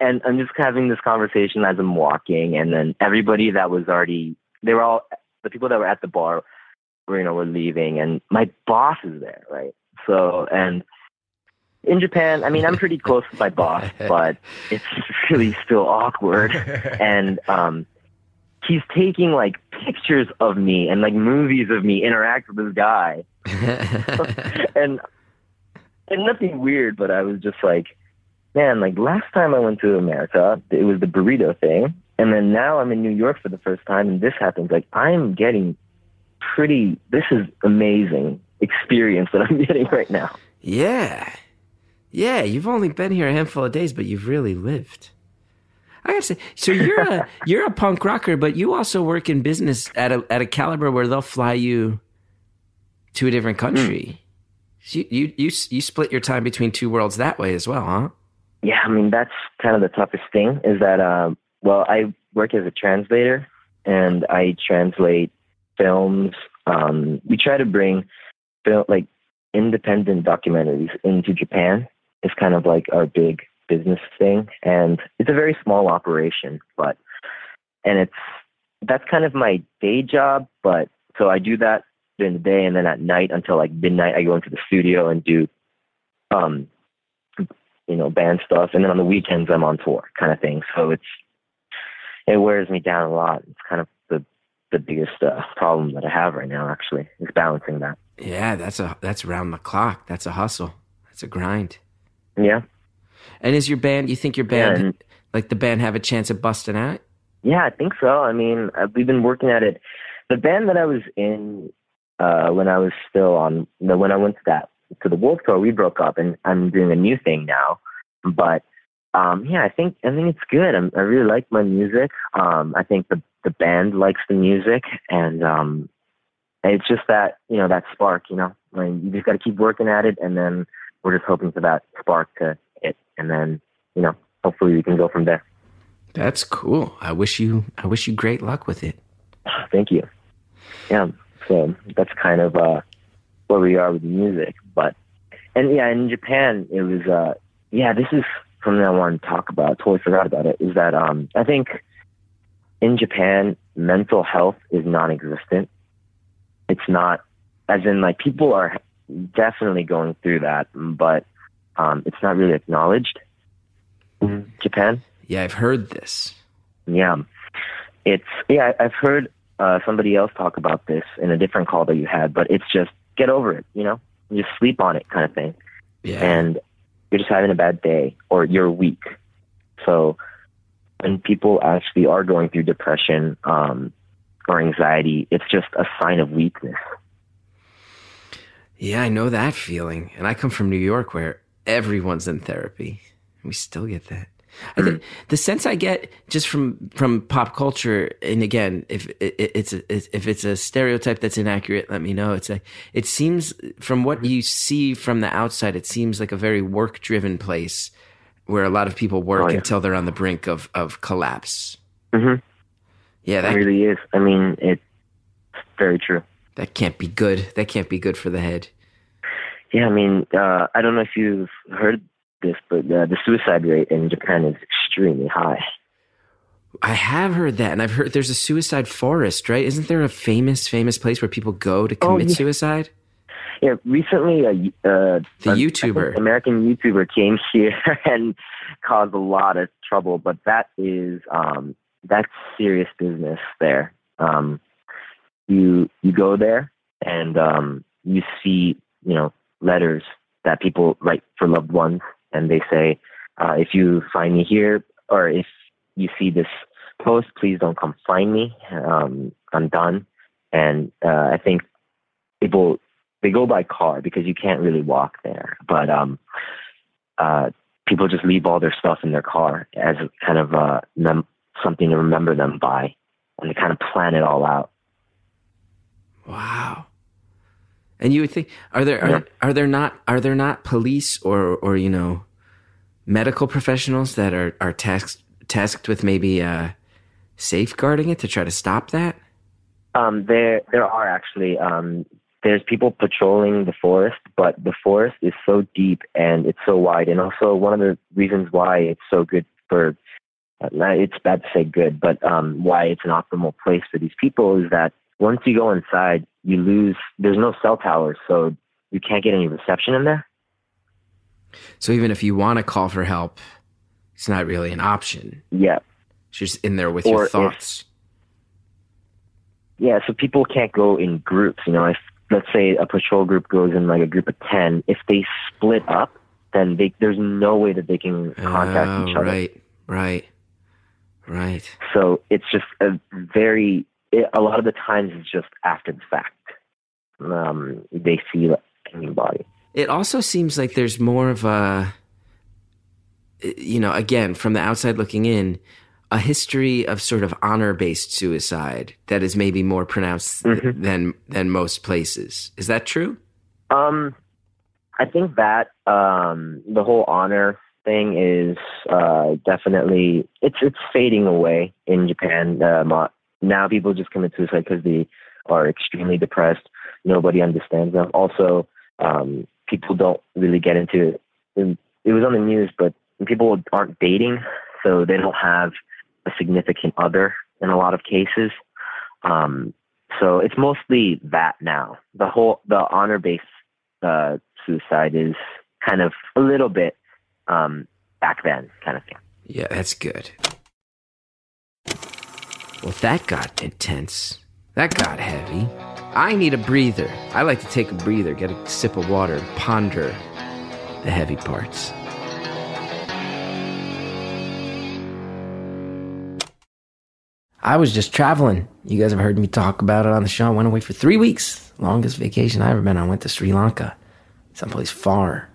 And I'm just having this conversation as I'm walking. And then everybody that was already, they were all, the people that were at the bar we're, you know, we're leaving, and my boss is there, right? So, and in Japan, I mean, I'm pretty close to my boss, but it's really still awkward. And um, he's taking like pictures of me and like movies of me interact with this guy, and and nothing weird, but I was just like, man, like last time I went to America, it was the burrito thing, and then now I'm in New York for the first time, and this happens. Like I'm getting pretty. This is amazing experience that I'm getting right now. yeah. Yeah, you've only been here a handful of days, but you've really lived. I gotta say, so you're a you're a punk rocker, but you also work in business at a at a caliber where they'll fly you to a different country. So you, you you you split your time between two worlds that way as well, huh? Yeah, I mean that's kind of the toughest thing is that um, well, I work as a translator and I translate films. Um, we try to bring like independent documentaries into Japan. It's kind of like our big business thing, and it's a very small operation, but and it's that's kind of my day job. But so I do that during the day, and then at night until like midnight, I go into the studio and do um you know band stuff, and then on the weekends I'm on tour, kind of thing. So it's it wears me down a lot. It's kind of the the biggest uh, problem that I have right now. Actually, is balancing that. Yeah, that's a that's round the clock. That's a hustle. That's a grind. Yeah, And is your band? You think your Yeah, band, and- like the band, have a chance of busting out? yeah, I think so. I mean, uh, we've been working at it. The band that I was in uh, when I was still on, when I went to that to the Warp Tour, we broke up, and I'm doing a new thing now. But um, yeah, I think I think it's good. I'm, I really like my music. Um, I think the the band likes the music, and um, it's just that you know that spark. You know, like you just got to keep working at it, and then we're just hoping for that spark to hit, and then you know, hopefully we can go from there. That's cool. I wish you I wish you great luck with it. Thank you. Yeah, so that's kind of uh, where we are with the music. But and yeah, in Japan, it was uh, yeah. This is something I wanted to talk about. Totally forgot about it. Is that um, I think in Japan, mental health is non-existent. It's not, as in like people are definitely going through that, but um, it's not really acknowledged in Japan. Yeah, I've heard this. Yeah, it's yeah. I- I've heard uh, somebody else talk about this in a different call that you had, but it's just get over it. You know, you just sleep on it, kind of thing. Yeah. And you're just having a bad day, or you're weak. So when people actually are going through depression um, or anxiety, it's just a sign of weakness. Yeah, I know that feeling. And I come from New York where everyone's in therapy. We still get that. I think the sense I get just from from pop culture, and again, if it, it's a, if it's a stereotype that's inaccurate, let me know. It's a it seems from what you see from the outside, it seems like a very work driven place where a lot of people work Oh, yeah. until they're on the brink of of collapse. Mm-hmm. Yeah, It that really is. I mean, it's very true. that can't be good. That can't be good for the head. Yeah, I mean, uh, I don't know if you've heard this, but uh, the suicide rate in Japan is extremely high. I have heard that, and I've heard there's a suicide forest, right? Isn't there a famous, famous place where people go to Oh, commit yeah. suicide? Yeah, recently, a, uh, The an YouTuber. American YouTuber came here and caused a lot of trouble, but that is um, that's serious business there. Um, you you go there and um, you see you know letters that people write for loved ones, and they say, uh, if you find me here or if you see this post, please don't come find me. Um, I'm done. And uh, I think people they go by car because you can't really walk there. But um, uh, people just leave all their stuff in their car as kind of uh, mem- something to remember them by, and they kind of plan it all out. Wow. And you would think are there Yeah. are, are there not are there not police or or you know medical professionals that are are tasked tasked with maybe uh safeguarding it to try to stop that? Um, there, there are actually um, there's people patrolling the forest, but the forest is so deep and it's so wide, and also one of the reasons why it's so good for uh, it's bad to say good, but um, why it's an optimal place for these people is that once you go inside, you lose. There's no cell towers, so you can't get any reception in there. So even if you want to call for help, it's not really an option. Yeah, she's in there with Or your if- thoughts. yeah. So people can't go in groups. You know, if let's say a patrol group goes in like a group of ten, if they split up, then they, there's no way that they can contact oh, each other. right, right, right. So it's just a very. It, a lot of the times it's just after the fact. Um, they see the body. It also seems like there's more of a, you know, again, from the outside looking in, a history of sort of honor based suicide that is maybe more pronounced Mhm. than than most places. Is that true? Um, I think that um, the whole honor thing is uh, definitely it's it's fading away in Japan. Uh, now people just commit suicide because they are extremely depressed. Nobody understands them. Also, um, people don't really get into it. It was on the news, but people aren't dating, so they don't have a significant other in a lot of cases. Um, so it's mostly that now. The whole the honor based uh, suicide is kind of a little bit um, back then kind of thing. Yeah, that's good. Well, that got intense. That got heavy. I need a breather. I like to take a breather, get a sip of water, ponder the heavy parts. I was just traveling. You guys have heard me talk about it on the show. I went away for three weeks. Longest vacation I ever been on. I went to Sri Lanka, someplace far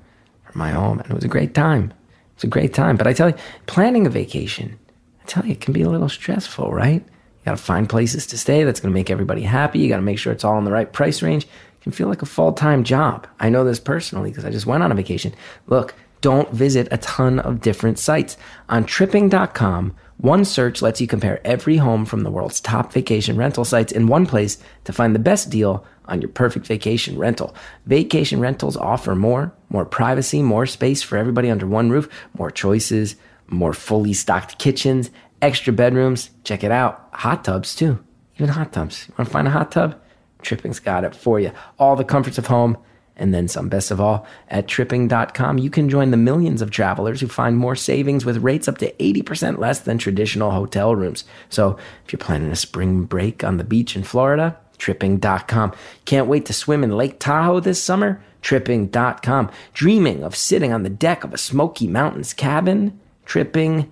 from my home, and it was a great time. It's a great time. But I tell you, planning a vacation, I tell you, it can be a little stressful, right? You got to find places to stay that's going to make everybody happy. You got to make sure it's all in the right price range. It can feel like a full time job. I know this personally because I just went on a vacation. Look, don't visit a ton of different sites. On tripping.com, one search lets you compare every home from the world's top vacation rental sites in one place to find the best deal on your perfect vacation rental. Vacation rentals offer more, more privacy, more space for everybody under one roof, more choices, more fully stocked kitchens, extra bedrooms. Check it out. Hot tubs too. Even hot tubs. You want to find a hot tub? Tripping's got it for you. All the comforts of home and then some. Best of all, at tripping.com, you can join the millions of travelers who find more savings with rates up to 80% less than traditional hotel rooms. So if you're planning a spring break on the beach in Florida, tripping.com. Can't wait to swim in Lake Tahoe this summer? Tripping.com. Dreaming of sitting on the deck of a Smoky Mountains cabin? Tripping.com.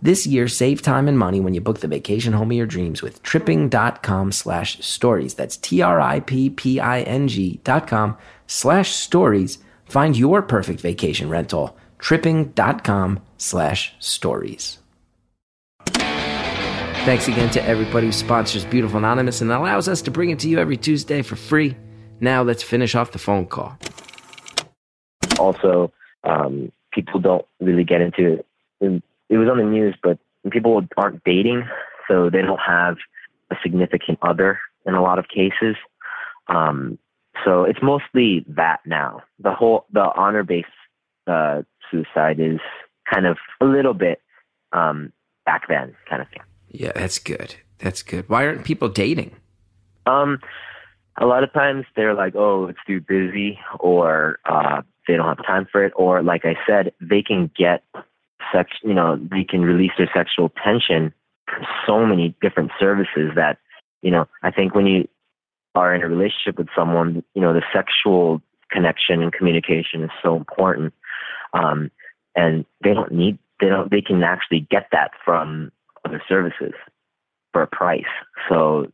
This year, save time and money when you book the vacation home of your dreams with tripping.com slash stories. That's T-R-I-P-P-I-N-G dot com slash stories. Find your perfect vacation rental. Tripping.com slash stories. Thanks again to everybody who sponsors Beautiful Anonymous and allows us to bring it to you every Tuesday for free. Now let's finish off the phone call. Also, um, people don't really get into it. It was on the news, but people aren't dating, so they don't have a significant other in a lot of cases. Um, so it's mostly that now. The whole the honor based uh, suicide is kind of a little bit um, back then kind of thing. Yeah, that's good. That's good. Why aren't people dating? Um, a lot of times they're like, "Oh, it's too busy," or uh, they don't have time for it, or like I said, they can get sex. You know, they can release their sexual tension from so many different services that you know. I think when you are in a relationship with someone, you know, the sexual connection and communication is so important, um, and they don't need. They don't. They can actually get that from other services for a price. So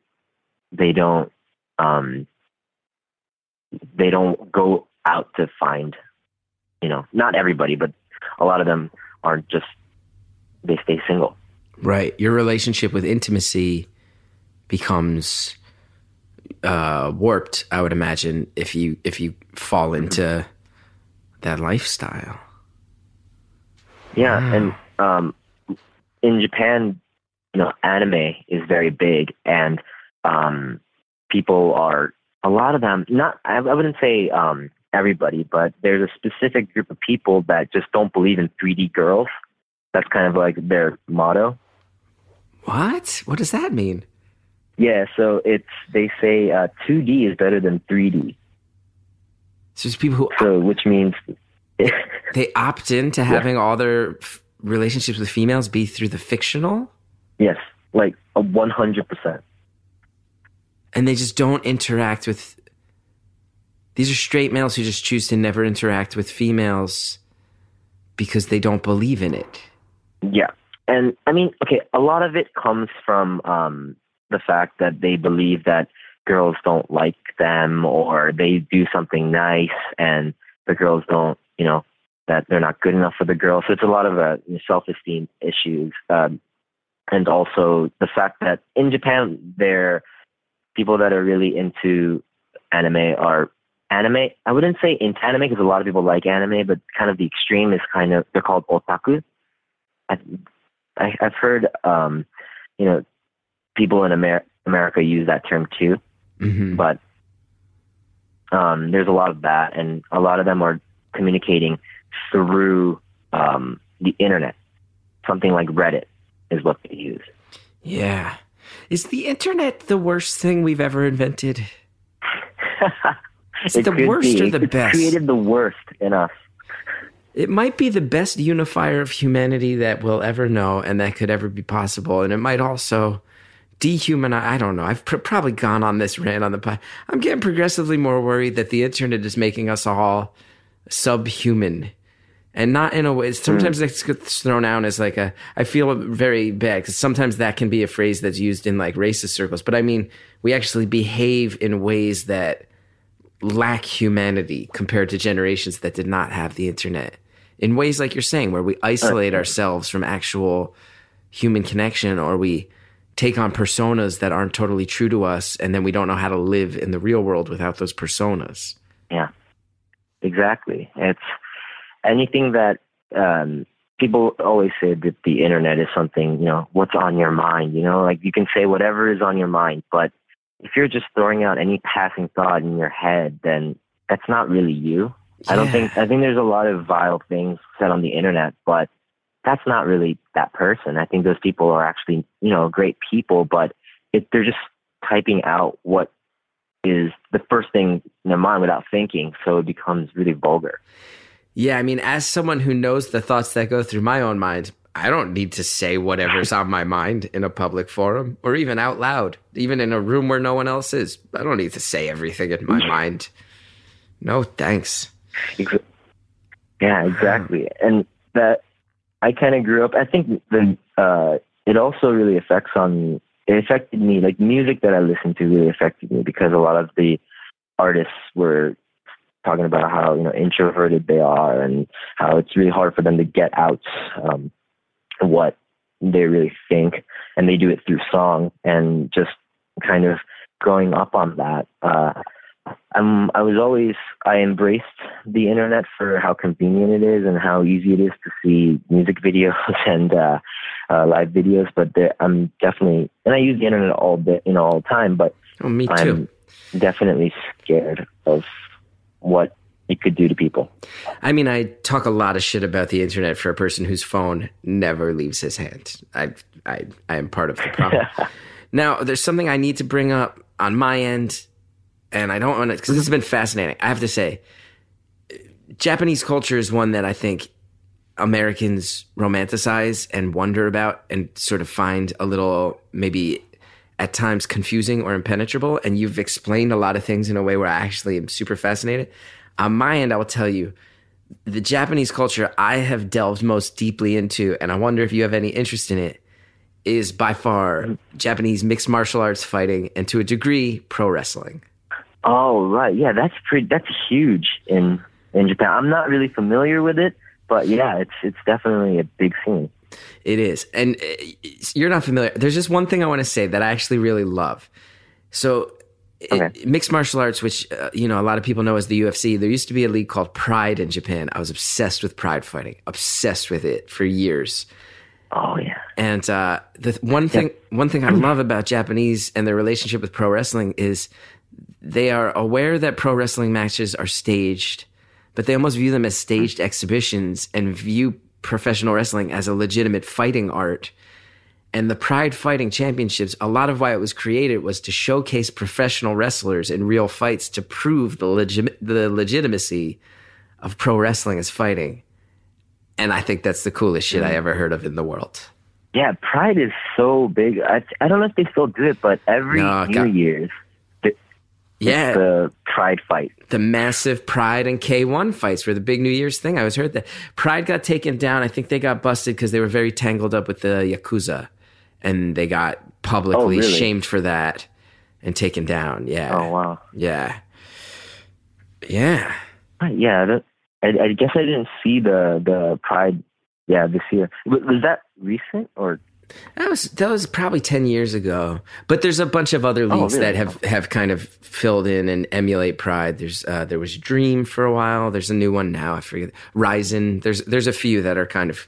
they don't um they don't go out to find you know not everybody but a lot of them aren't just they stay single Right. Your relationship with intimacy becomes uh, warped, I would imagine, if you if you fall into that lifestyle. yeah and um in japan you know anime is very big and um people are a lot of them not i, I wouldn't say um everybody but there's a specific group of people that just don't believe in 3d girls that's kind of like their motto What? What does that mean? Yeah, so it's they say uh, 2D is better than 3D. So there's people who So which means they opt into having all their f- relationships with females be through the fictional, yes, like a 100%. and they just don't interact with. These are straight males who just choose to never interact with females because they don't believe in it. Yeah. And I mean, okay, a lot of it comes from um, the fact that they believe that girls don't like them or they do something nice and the girls don't, you know, that they're not good enough for the girls. So it's a lot of uh, self-esteem issues. Um, and also the fact that in Japan, there people that are really into anime are anime. I wouldn't say into anime because a lot of people like anime, but kind of the extreme is kind of they're called otaku. I, I, I've heard, um, you know, people in Amer- America use that term too, hmm but um, there's a lot of that, and a lot of them are communicating through um, the internet. Something like Reddit is what they use. Yeah. Is the internet the worst thing we've ever invented? Is it the worst be. or the It's best? created the worst in us. It might be the best unifier of humanity that we'll ever know and that could ever be possible. And it might also dehumanize. I don't know. I've pr- probably gone on this rant on the pod. I'm getting progressively more worried that the internet is making us all subhuman. And not in a way. Sometimes hmm. that gets thrown out as like a. I feel very bad because sometimes that can be a phrase that's used in like racist circles. But I mean, we actually behave in ways that lack humanity compared to generations that did not have the internet in ways like you're saying where we isolate ourselves from actual human connection or we take on personas that aren't totally true to us and then we don't know how to live in the real world without those personas Yeah, exactly. It's anything that um, people always say that the internet is something, you know, what's on your mind. You know, like you can say whatever is on your mind, but if you're just throwing out any passing thought in your head, then that's not really you. I don't think. I think there's a lot of vile things said on the internet, but that's not really that person. I think those people are actually, you know, great people, but it, they're just typing out what is the first thing in their mind without thinking, so it becomes really vulgar. yeah i mean as someone who knows the thoughts that go through my own mind i don't need to say whatever's on my mind in a public forum or even out loud even in a room where no one else is i don't need to say everything in my mind no thanks Yeah, exactly. And that I kind of grew up. I think the uh, it also really affects on. It affected me. Like music that I listened to really affected me because a lot of the artists were talking about how you know introverted they are and how it's really hard for them to get out um, what they really think, and they do it through song and just kind of growing up on that. Uh, I'm, I was always, I embraced the internet for how convenient it is and how easy it is to see music videos and uh, uh, live videos. But there, I'm definitely, and I use the internet all day, you know, all the time. But oh me too I'm definitely scared of what it could do to people. I mean, I talk a lot of shit about the internet for a person whose phone never leaves his hand. I, I, I am part of the problem. now, there's something I need to bring up on my end, and I don't want to, because this has been fascinating. I have to say, Japanese culture is one that I think Americans romanticize and wonder about and sort of find a little maybe at times confusing or impenetrable. And you've explained a lot of things in a way where I actually am super fascinated. On my end, I will tell you the Japanese culture I have delved most deeply into, and I wonder if you have any interest in it, is by far Japanese mixed martial arts fighting and to a degree pro wrestling. Oh, right. Yeah, that's pretty, that's huge in, in Japan. I'm not really familiar with it, but yeah, it's, it's definitely a big scene. It is. And uh, you're not familiar. There's just one thing I want to say that I actually really love. So, Okay. mixed martial arts, which, uh, you know, a lot of people know as the UFC, there used to be a league called Pride in Japan. I was obsessed with pride fighting, obsessed with it for years. Oh, yeah. And uh, the one thing, one thing I love about Japanese and their relationship with pro wrestling is they are aware that pro wrestling matches are staged, but they almost view them as staged exhibitions and view professional wrestling as a legitimate fighting art. And the Pride Fighting Championships, a lot of why it was created was to showcase professional wrestlers in real fights to prove the legit the legitimacy of pro wrestling as fighting. And I think that's the coolest shit I mm-hmm. ever heard of in the world. Yeah, Pride is so big. I, I don't know if they still do it, but every No, New God. Year's, it's Yeah, the Pride fight. the massive Pride and K1 fights were the big New Year's thing. I always heard that. Pride got taken down. I think they got busted because they were very tangled up with the Yakuza and they got publicly Oh, really? shamed for that and taken down. Yeah. Oh wow. Yeah. Yeah. Yeah, that, I, I guess I didn't see the the Pride. Yeah, this year. Was, was that recent or? That was that was probably ten years ago. But there's a bunch of other leagues Oh, really? that have, have kind of filled in and emulate Pride. There's uh, there was Dream for a while. There's a new one now. I forget. Rizin. There's there's a few that are kind of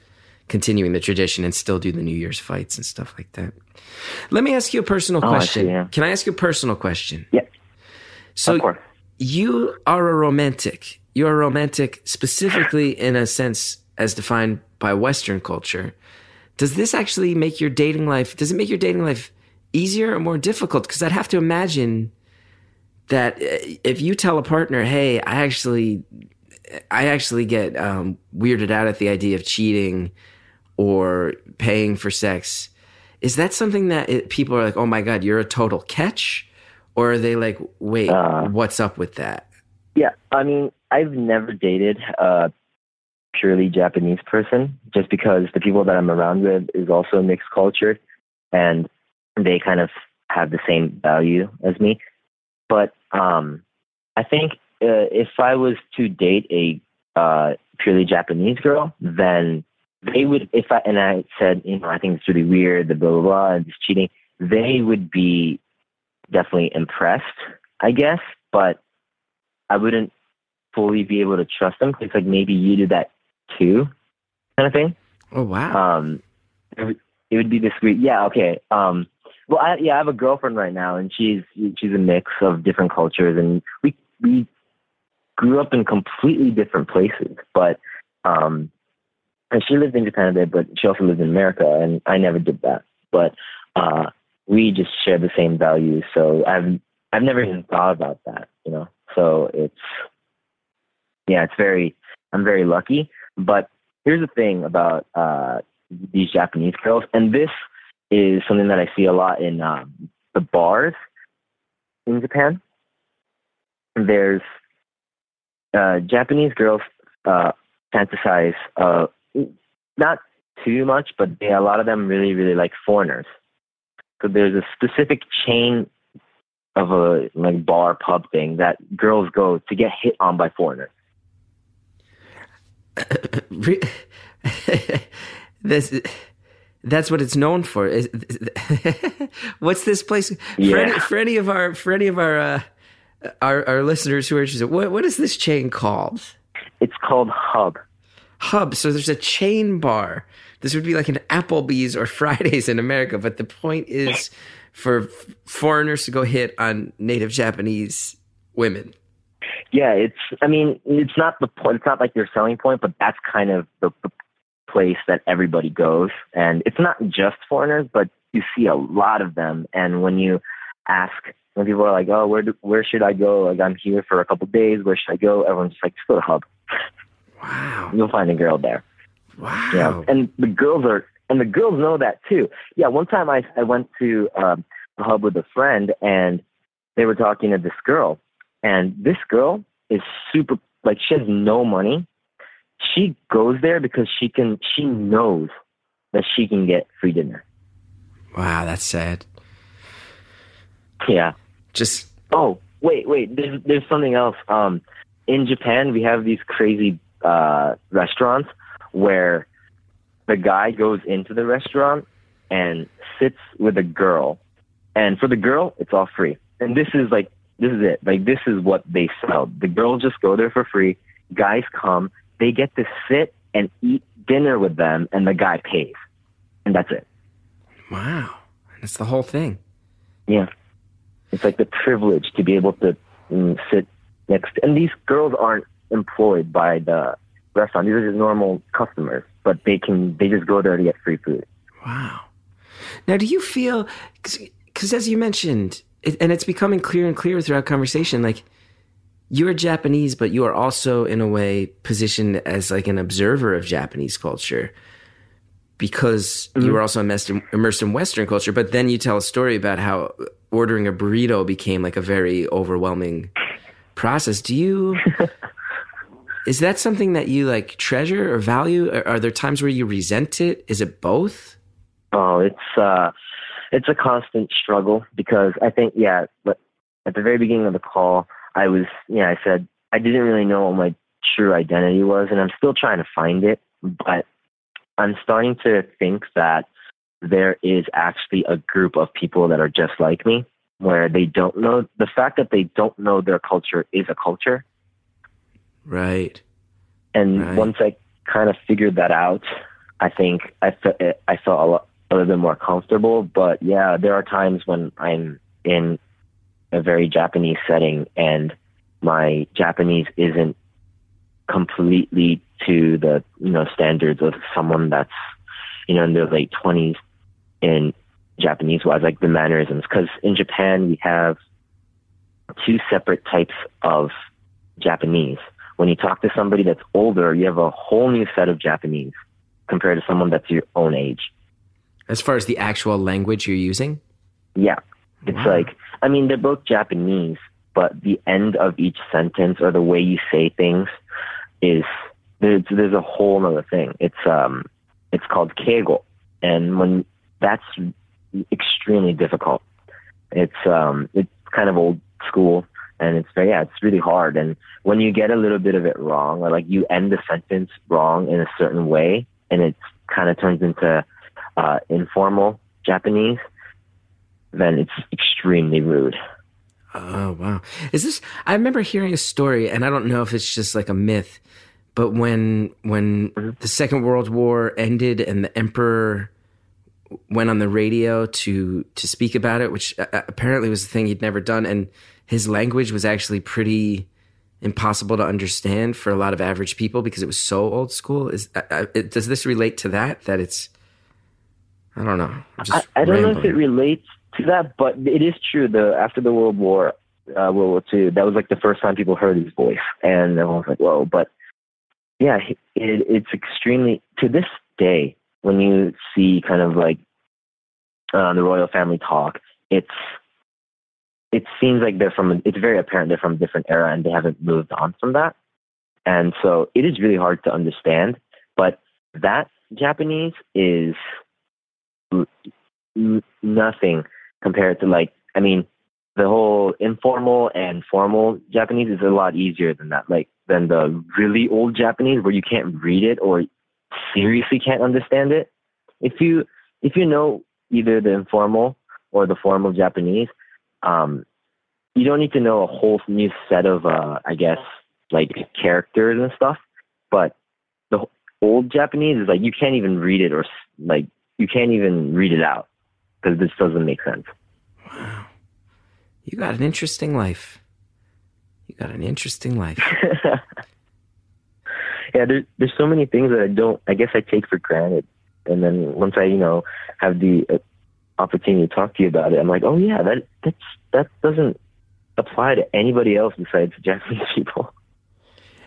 continuing the tradition and still do the New Year's fights and stuff like that. Let me ask you a personal Oh, I question. see, yeah. Can I ask you a personal question? Yeah, So of course. you are a romantic. You're a romantic specifically in a sense as defined by Western culture. Does this actually make your dating life, does it make your dating life easier or more difficult? Because I'd have to imagine that uh, if you tell a partner, hey, I actually, I actually get um, weirded out at the idea of cheating or paying for sex. Is that something that it, people are like, oh my God, you're a total catch? Or are they like, wait, Uh, what's up with that? Yeah, I mean, I've never dated a purely Japanese person just because the people that I'm around with is also mixed culture and they kind of have the same value as me. But um, I think uh, if I was to date a uh, purely Japanese girl, then they would, if I, and I said, you know, I think it's really weird, the blah, blah, blah, and just cheating, they would be definitely impressed, I guess, but I wouldn't fully be able to trust them. It's like maybe you did that too, kind of thing. Oh wow. Um, it would, it would be this weird. Yeah, okay. Um, well, I, yeah, I have a girlfriend right now, and she's she's a mix of different cultures, and we we grew up in completely different places. But um, and she lived in Japan a bit, but she also lived in America, and I never did that. But uh, we just share the same values, so I've I've never even thought about that, you know. So it's yeah, it's very I'm very lucky. But here's the thing about uh, these Japanese girls, and this is something that I see a lot in um, the bars in Japan. There's uh, Japanese girls uh, fantasize uh, not too much, but they, a lot of them really, really like foreigners. So there's a specific chain of a like bar pub thing that girls go to get hit on by foreigners. This that's what it's known for. Is- What's this place? For, any, for any of our for any of our uh, our, our listeners who are interested, what what is this chain called? It's called Hub. Hub. So there's a chain bar. This would be like an Applebee's or Fridays in America, but the point is for foreigners to go hit on native Japanese women. Yeah, it's. I mean, it's not the point. It's not like your selling point, but that's kind of the, the place that everybody goes, and it's not just foreigners, but you see a lot of them. And when you ask, when people are like, "Oh, where do, where should I go? Like, I'm here for a couple days. Where should I go?" Everyone's just like, "Just go to Hub. Wow. You'll find a girl there." Wow. Yeah, and the girls are, and the girls know that too. Yeah, one time I I went to um, the hub with a friend, and they were talking to this girl, and this girl is super like she has no money. She goes there because she can. She knows that she can get free dinner. Wow, that's sad. Yeah. Just Oh, wait, wait. There's there's something else. Um, in Japan, we have these crazy uh, restaurants where the guy goes into the restaurant and sits with a girl, and for the girl, it's all free. And this is like this is it. Like this is what they sell. The girls just go there for free. Guys come, they get to sit and eat dinner with them, and the guy pays, and that's it. wow. That's the whole thing. Yeah. It's like the privilege to be able to mm, sit next. and these girls aren't employed by the restaurant. These are just normal customers, but they can they just go there to get free food. Wow. Now, do you feel because as you mentioned, it, and it's becoming clearer and clearer throughout conversation, like you're Japanese, but you are also in a way positioned as like an observer of Japanese culture because mm-hmm. you were also immersed in, immersed in Western culture. But then you tell a story about how ordering a burrito became like a very overwhelming process. Do you? is that something that you like treasure or value? Are, are there times where you resent it? Is it both? Oh, it's uh, it's a constant struggle because I think yeah, but at the very beginning of the call, I was yeah, I said I didn't really know what my true identity was, and I'm still trying to find it, but I'm starting to think that there is actually a group of people that are just like me, where they don't know the fact that they don't know their culture is a culture, Right. and Right. once I kind of figured that out, I think I fe- I felt a, lot, a little bit more comfortable. But yeah, there are times when I'm in a very Japanese setting and my Japanese isn't completely to the you know standards of someone that's you know in their late twenties in Japanese wise, like the mannerisms. Because in Japan we have two separate types of Japanese. When you talk to somebody that's older, you have a whole new set of Japanese compared to someone that's your own age. As far as the actual language you're using? Yeah. It's like, I mean, they're both Japanese, but the end of each sentence or the way you say things is there's, there's a whole other thing. It's, um, it's called keigo. And when that's extremely difficult, it's, um, it's kind of old school and it's very, yeah, it's really hard. And when you get a little bit of it wrong or like you end the sentence wrong in a certain way and it kind of turns into, uh, informal Japanese, then it's extremely rude. Oh wow! Is this? I remember hearing a story, and I don't know if it's just like a myth, but when when the Second World War ended and the Emperor went on the radio to to speak about it, which uh, apparently was a thing he'd never done, and his language was actually pretty impossible to understand for a lot of average people because it was so old school. Is uh, uh, it, does this relate to that? That it's I don't know. I, I don't know if it relates to that, but it is true. The after the World War, uh, World War Two, that was like the first time people heard his voice, and everyone was like, "Whoa!" But yeah, it, it's extremely to this day when you see kind of like uh, the royal family talk, it's it seems like they're from. It's very apparent they're from a different era, and they haven't moved on from that. And so it is really hard to understand. But that Japanese is nothing compared to like I mean the whole informal and formal Japanese is a lot easier than that like than the really old Japanese where you can't read it or seriously can't understand it if you if you know either the informal or the formal Japanese um you don't need to know a whole new set of uh I guess like characters and stuff but the old Japanese is like you can't even read it or like you can't even read it out because this doesn't make sense. Wow, you got an interesting life. You got an interesting life. yeah, there, there's so many things that I don't. I guess I take for granted, and then once I, you know, have the uh, opportunity to talk to you about it, I'm like, oh yeah, that that's that doesn't apply to anybody else besides Japanese people.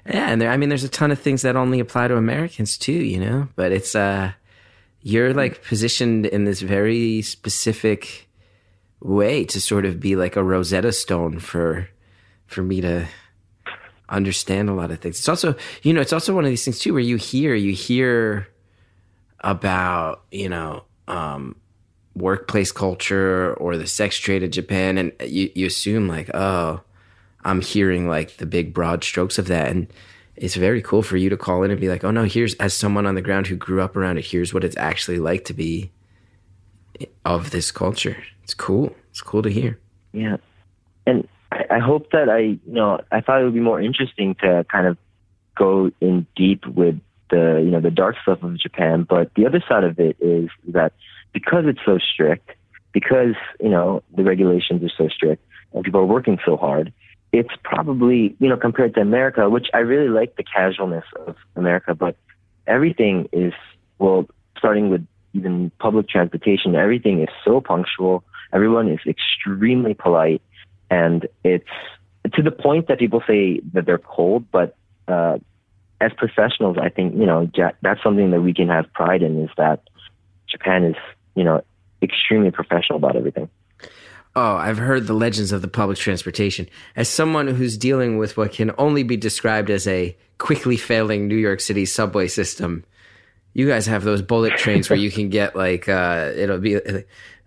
Yeah, and there, I mean, there's a ton of things that only apply to Americans too, you know. But it's uh, you're like positioned in this very specific way to sort of be like a Rosetta Stone for for me to understand a lot of things. It's also, you know, it's also one of these things too where you hear you hear about you know um, workplace culture or the sex trade of Japan, and you you assume like, oh. I'm hearing like the big broad strokes of that. And it's very cool for you to call in and be like, oh no, here's as someone on the ground who grew up around it, here's what it's actually like to be of this culture. It's cool. It's cool to hear. Yeah, and I, I hope that I, you know, I thought it would be more interesting to kind of go in deep with the, you know, the dark stuff of Japan. But the other side of it is that because it's so strict, because you know the regulations are so strict, and people are working so hard, it's probably, you know, compared to America, which I really like the casualness of America, but everything is well, starting with even public transportation, everything is so punctual. Everyone is extremely polite, and it's to the point that people say that they're cold. But uh, as professionals, I think you know that's something that we can have pride in is that Japan is you know extremely professional about everything. Oh, I've heard the legends of the public transportation. As someone who's dealing with what can only be described as a quickly failing New York City subway system, you guys have those bullet trains where you can get like uh, it'll be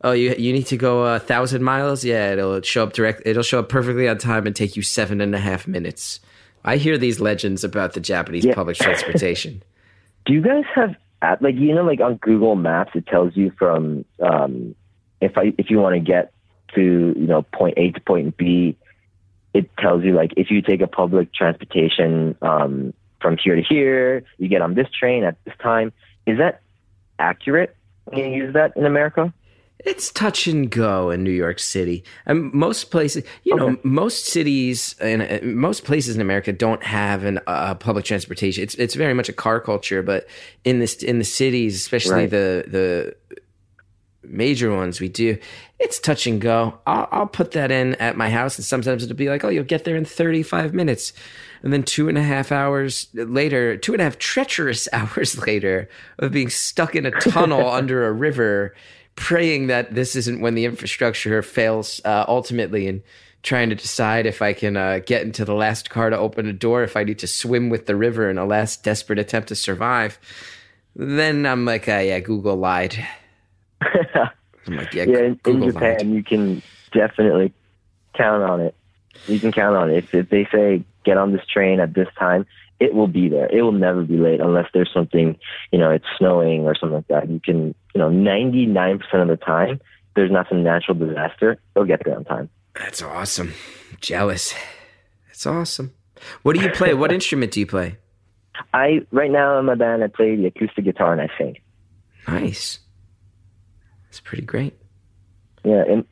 oh you you need to go a thousand miles yeah it'll show up direct it'll show up perfectly on time and take you seven and a half minutes. I hear these legends about the Japanese Yeah. public transportation. Do you guys have like you know like on Google Maps it tells you from um, if I if you want to get to you know point A to point B, it tells you like if you take a public transportation um, from here to here, you get on this train at this time. Is that accurate? Can you use that in America? It's touch and go in New York City. And most places, you know, most cities and uh, most places in America don't have an uh, public transportation. It's it's very much a car culture, but in this in the cities, especially Right. the the major ones, we do. It's touch and go. I'll, I'll put that in at my house, and sometimes it'll be like, oh, you'll get there in thirty five minutes, and then two and a half hours later, two and a half treacherous hours later of being stuck in a tunnel under a river, praying that this isn't when the infrastructure fails uh, ultimately, and trying to decide if I can uh, get into the last car to open a door, if I need to swim with the river in a last desperate attempt to survive. Then I'm like, uh, yeah, Google lied. I'm like, yeah, yeah, in, in Japan, lied. you can definitely count on it. You can count on it. If, if they say get on this train at this time, it will be there. It will never be late unless there's something, you know, it's snowing or something like that. You can, you know, 99% of the time, there's not some natural disaster, they'll get there on time. That's awesome. Jealous. That's awesome. What do you play? what instrument do you play? I, right now in my band, I play the acoustic guitar and I sing. Nice. That's pretty great. Yeah, in,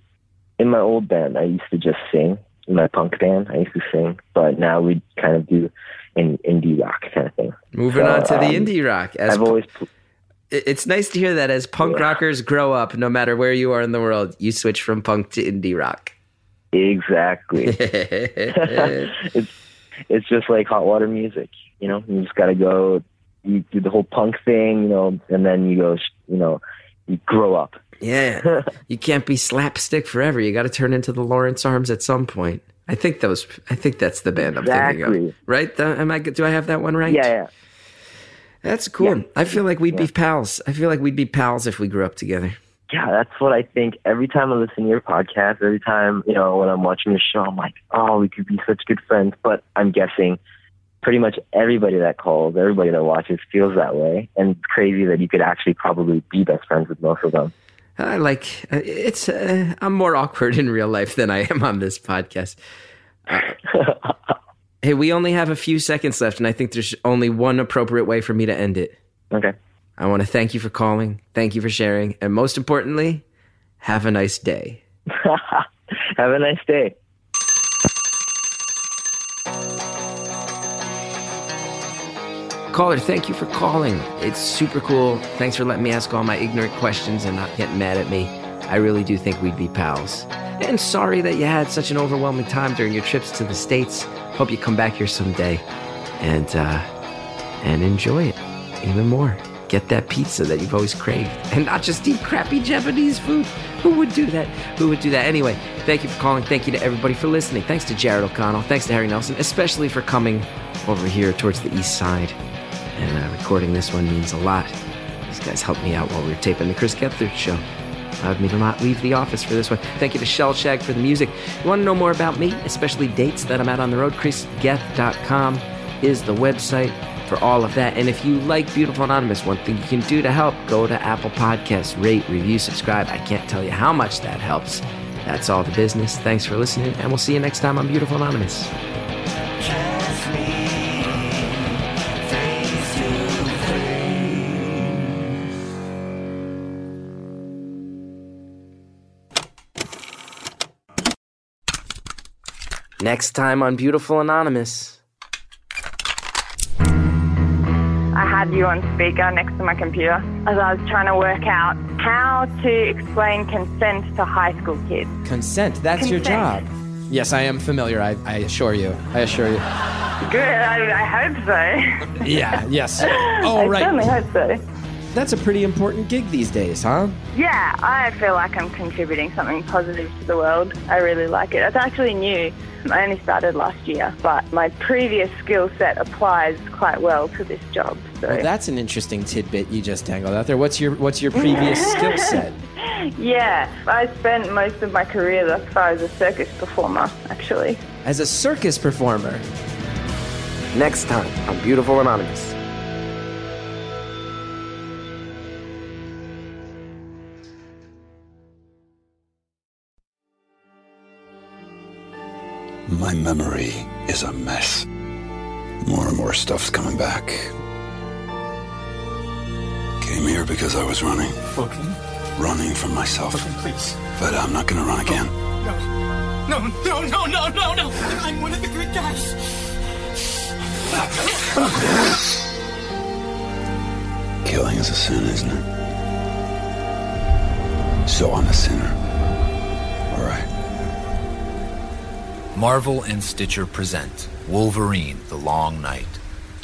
in my old band, I used to just sing. In my punk band, I used to sing, but now we kind of do an indie rock kind of thing. Moving So, on to the um, indie rock. As I've always pl- it's nice to hear that as punk Yeah. rockers grow up, no matter where you are in the world, you switch from punk to indie rock. exactly. it's it's just like hot water music. You know, you just got to go. You do the whole punk thing, you know, and then you go, you know, you grow up. yeah. You can't be slapstick forever. You got to turn into the Lawrence Arms at some point. I think those. I think that's the band I'm thinking of. Right? The- am I? Do I have that one right? Yeah, yeah. That's cool. Yeah. I feel like we'd be pals. I feel like we'd be pals if we grew up together. Yeah, that's what I think. Every time I listen to your podcast, every time, you know, when I'm watching your show, I'm like, oh, we could be such good friends. But I'm guessing pretty much everybody that calls, everybody that watches feels that way. And it's crazy that you could actually probably be best friends with most of them. I like uh, it's. Uh, I'm more awkward in real life than I am on this podcast. Uh, hey, we only have a few seconds left, and I think there's only one appropriate way for me to end it. okay. I want to thank you for calling, thank you for sharing, and most importantly, have a nice day. Have a nice day. Caller, thank you for calling. It's super cool. Thanks for letting me ask all my ignorant questions and not getting mad at me. I really do think we'd be pals. And sorry that you had such an overwhelming time during your trips to the States. Hope you come back here someday and uh, and enjoy it even more. Get that pizza that you've always craved. And not just eat crappy Japanese food. Who would do that? Who would do that? Anyway, thank you for calling. Thank you to everybody for listening. Thanks to Jared O'Connell. Thanks to Harry Nelson, especially for coming over here towards the east side and uh, recording this one means a lot. These guys helped me out while we were taping the Chris Gethard show. Allowed me to not leave the office for this one. Thank you to Shellshag for the music. You want to know more about me, especially dates that I'm out on the road? ChrisGeth.com is the website for all of that. And if you like Beautiful Anonymous, one thing you can do to help, go to Apple Podcasts, rate, review, subscribe. I can't tell you how much that helps. That's all the business. Thanks for listening, and we'll see you next time on Beautiful Anonymous. Next time on Beautiful Anonymous. I had you on speaker next to my computer. as I was trying to work out how to explain consent to high school kids. Consent. That's your job. Yes, I am familiar. I, I assure you. I assure you. Good, I, I hope so. Yeah. Yes. I Oh, certainly hope so. That's a pretty important gig these days, huh? Yeah, I feel like I'm contributing something positive to the world. I really like it. It's actually new. I only started last year, but my previous skill set applies quite well to this job. So Well, that's an interesting tidbit you just dangled out there. What's your What's your previous skill set? yeah, I spent most of my career thus far as a circus performer, actually. As a circus performer. Next time on Beautiful Anonymous. My memory is a mess. More and more stuff's coming back. Came here because I was running. Okay. Running from myself. Okay, please. But I'm not gonna run again. No, no, no, no, no, no! No! I'm one of the good guys. Killing is a sin, isn't it? So I'm a sinner. All right. Marvel and Stitcher present Wolverine The Long Night.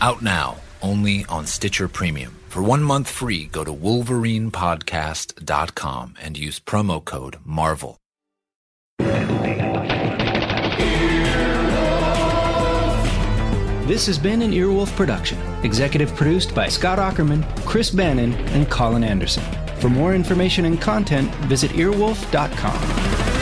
Out now, only on Stitcher Premium. For one month free, go to wolverinepodcast.com and use promo code MARVEL. This has been an Earwolf production, executive produced by Scott Aukerman, Chris Bannon, and Colin Anderson. For more information and content, visit earwolf.com.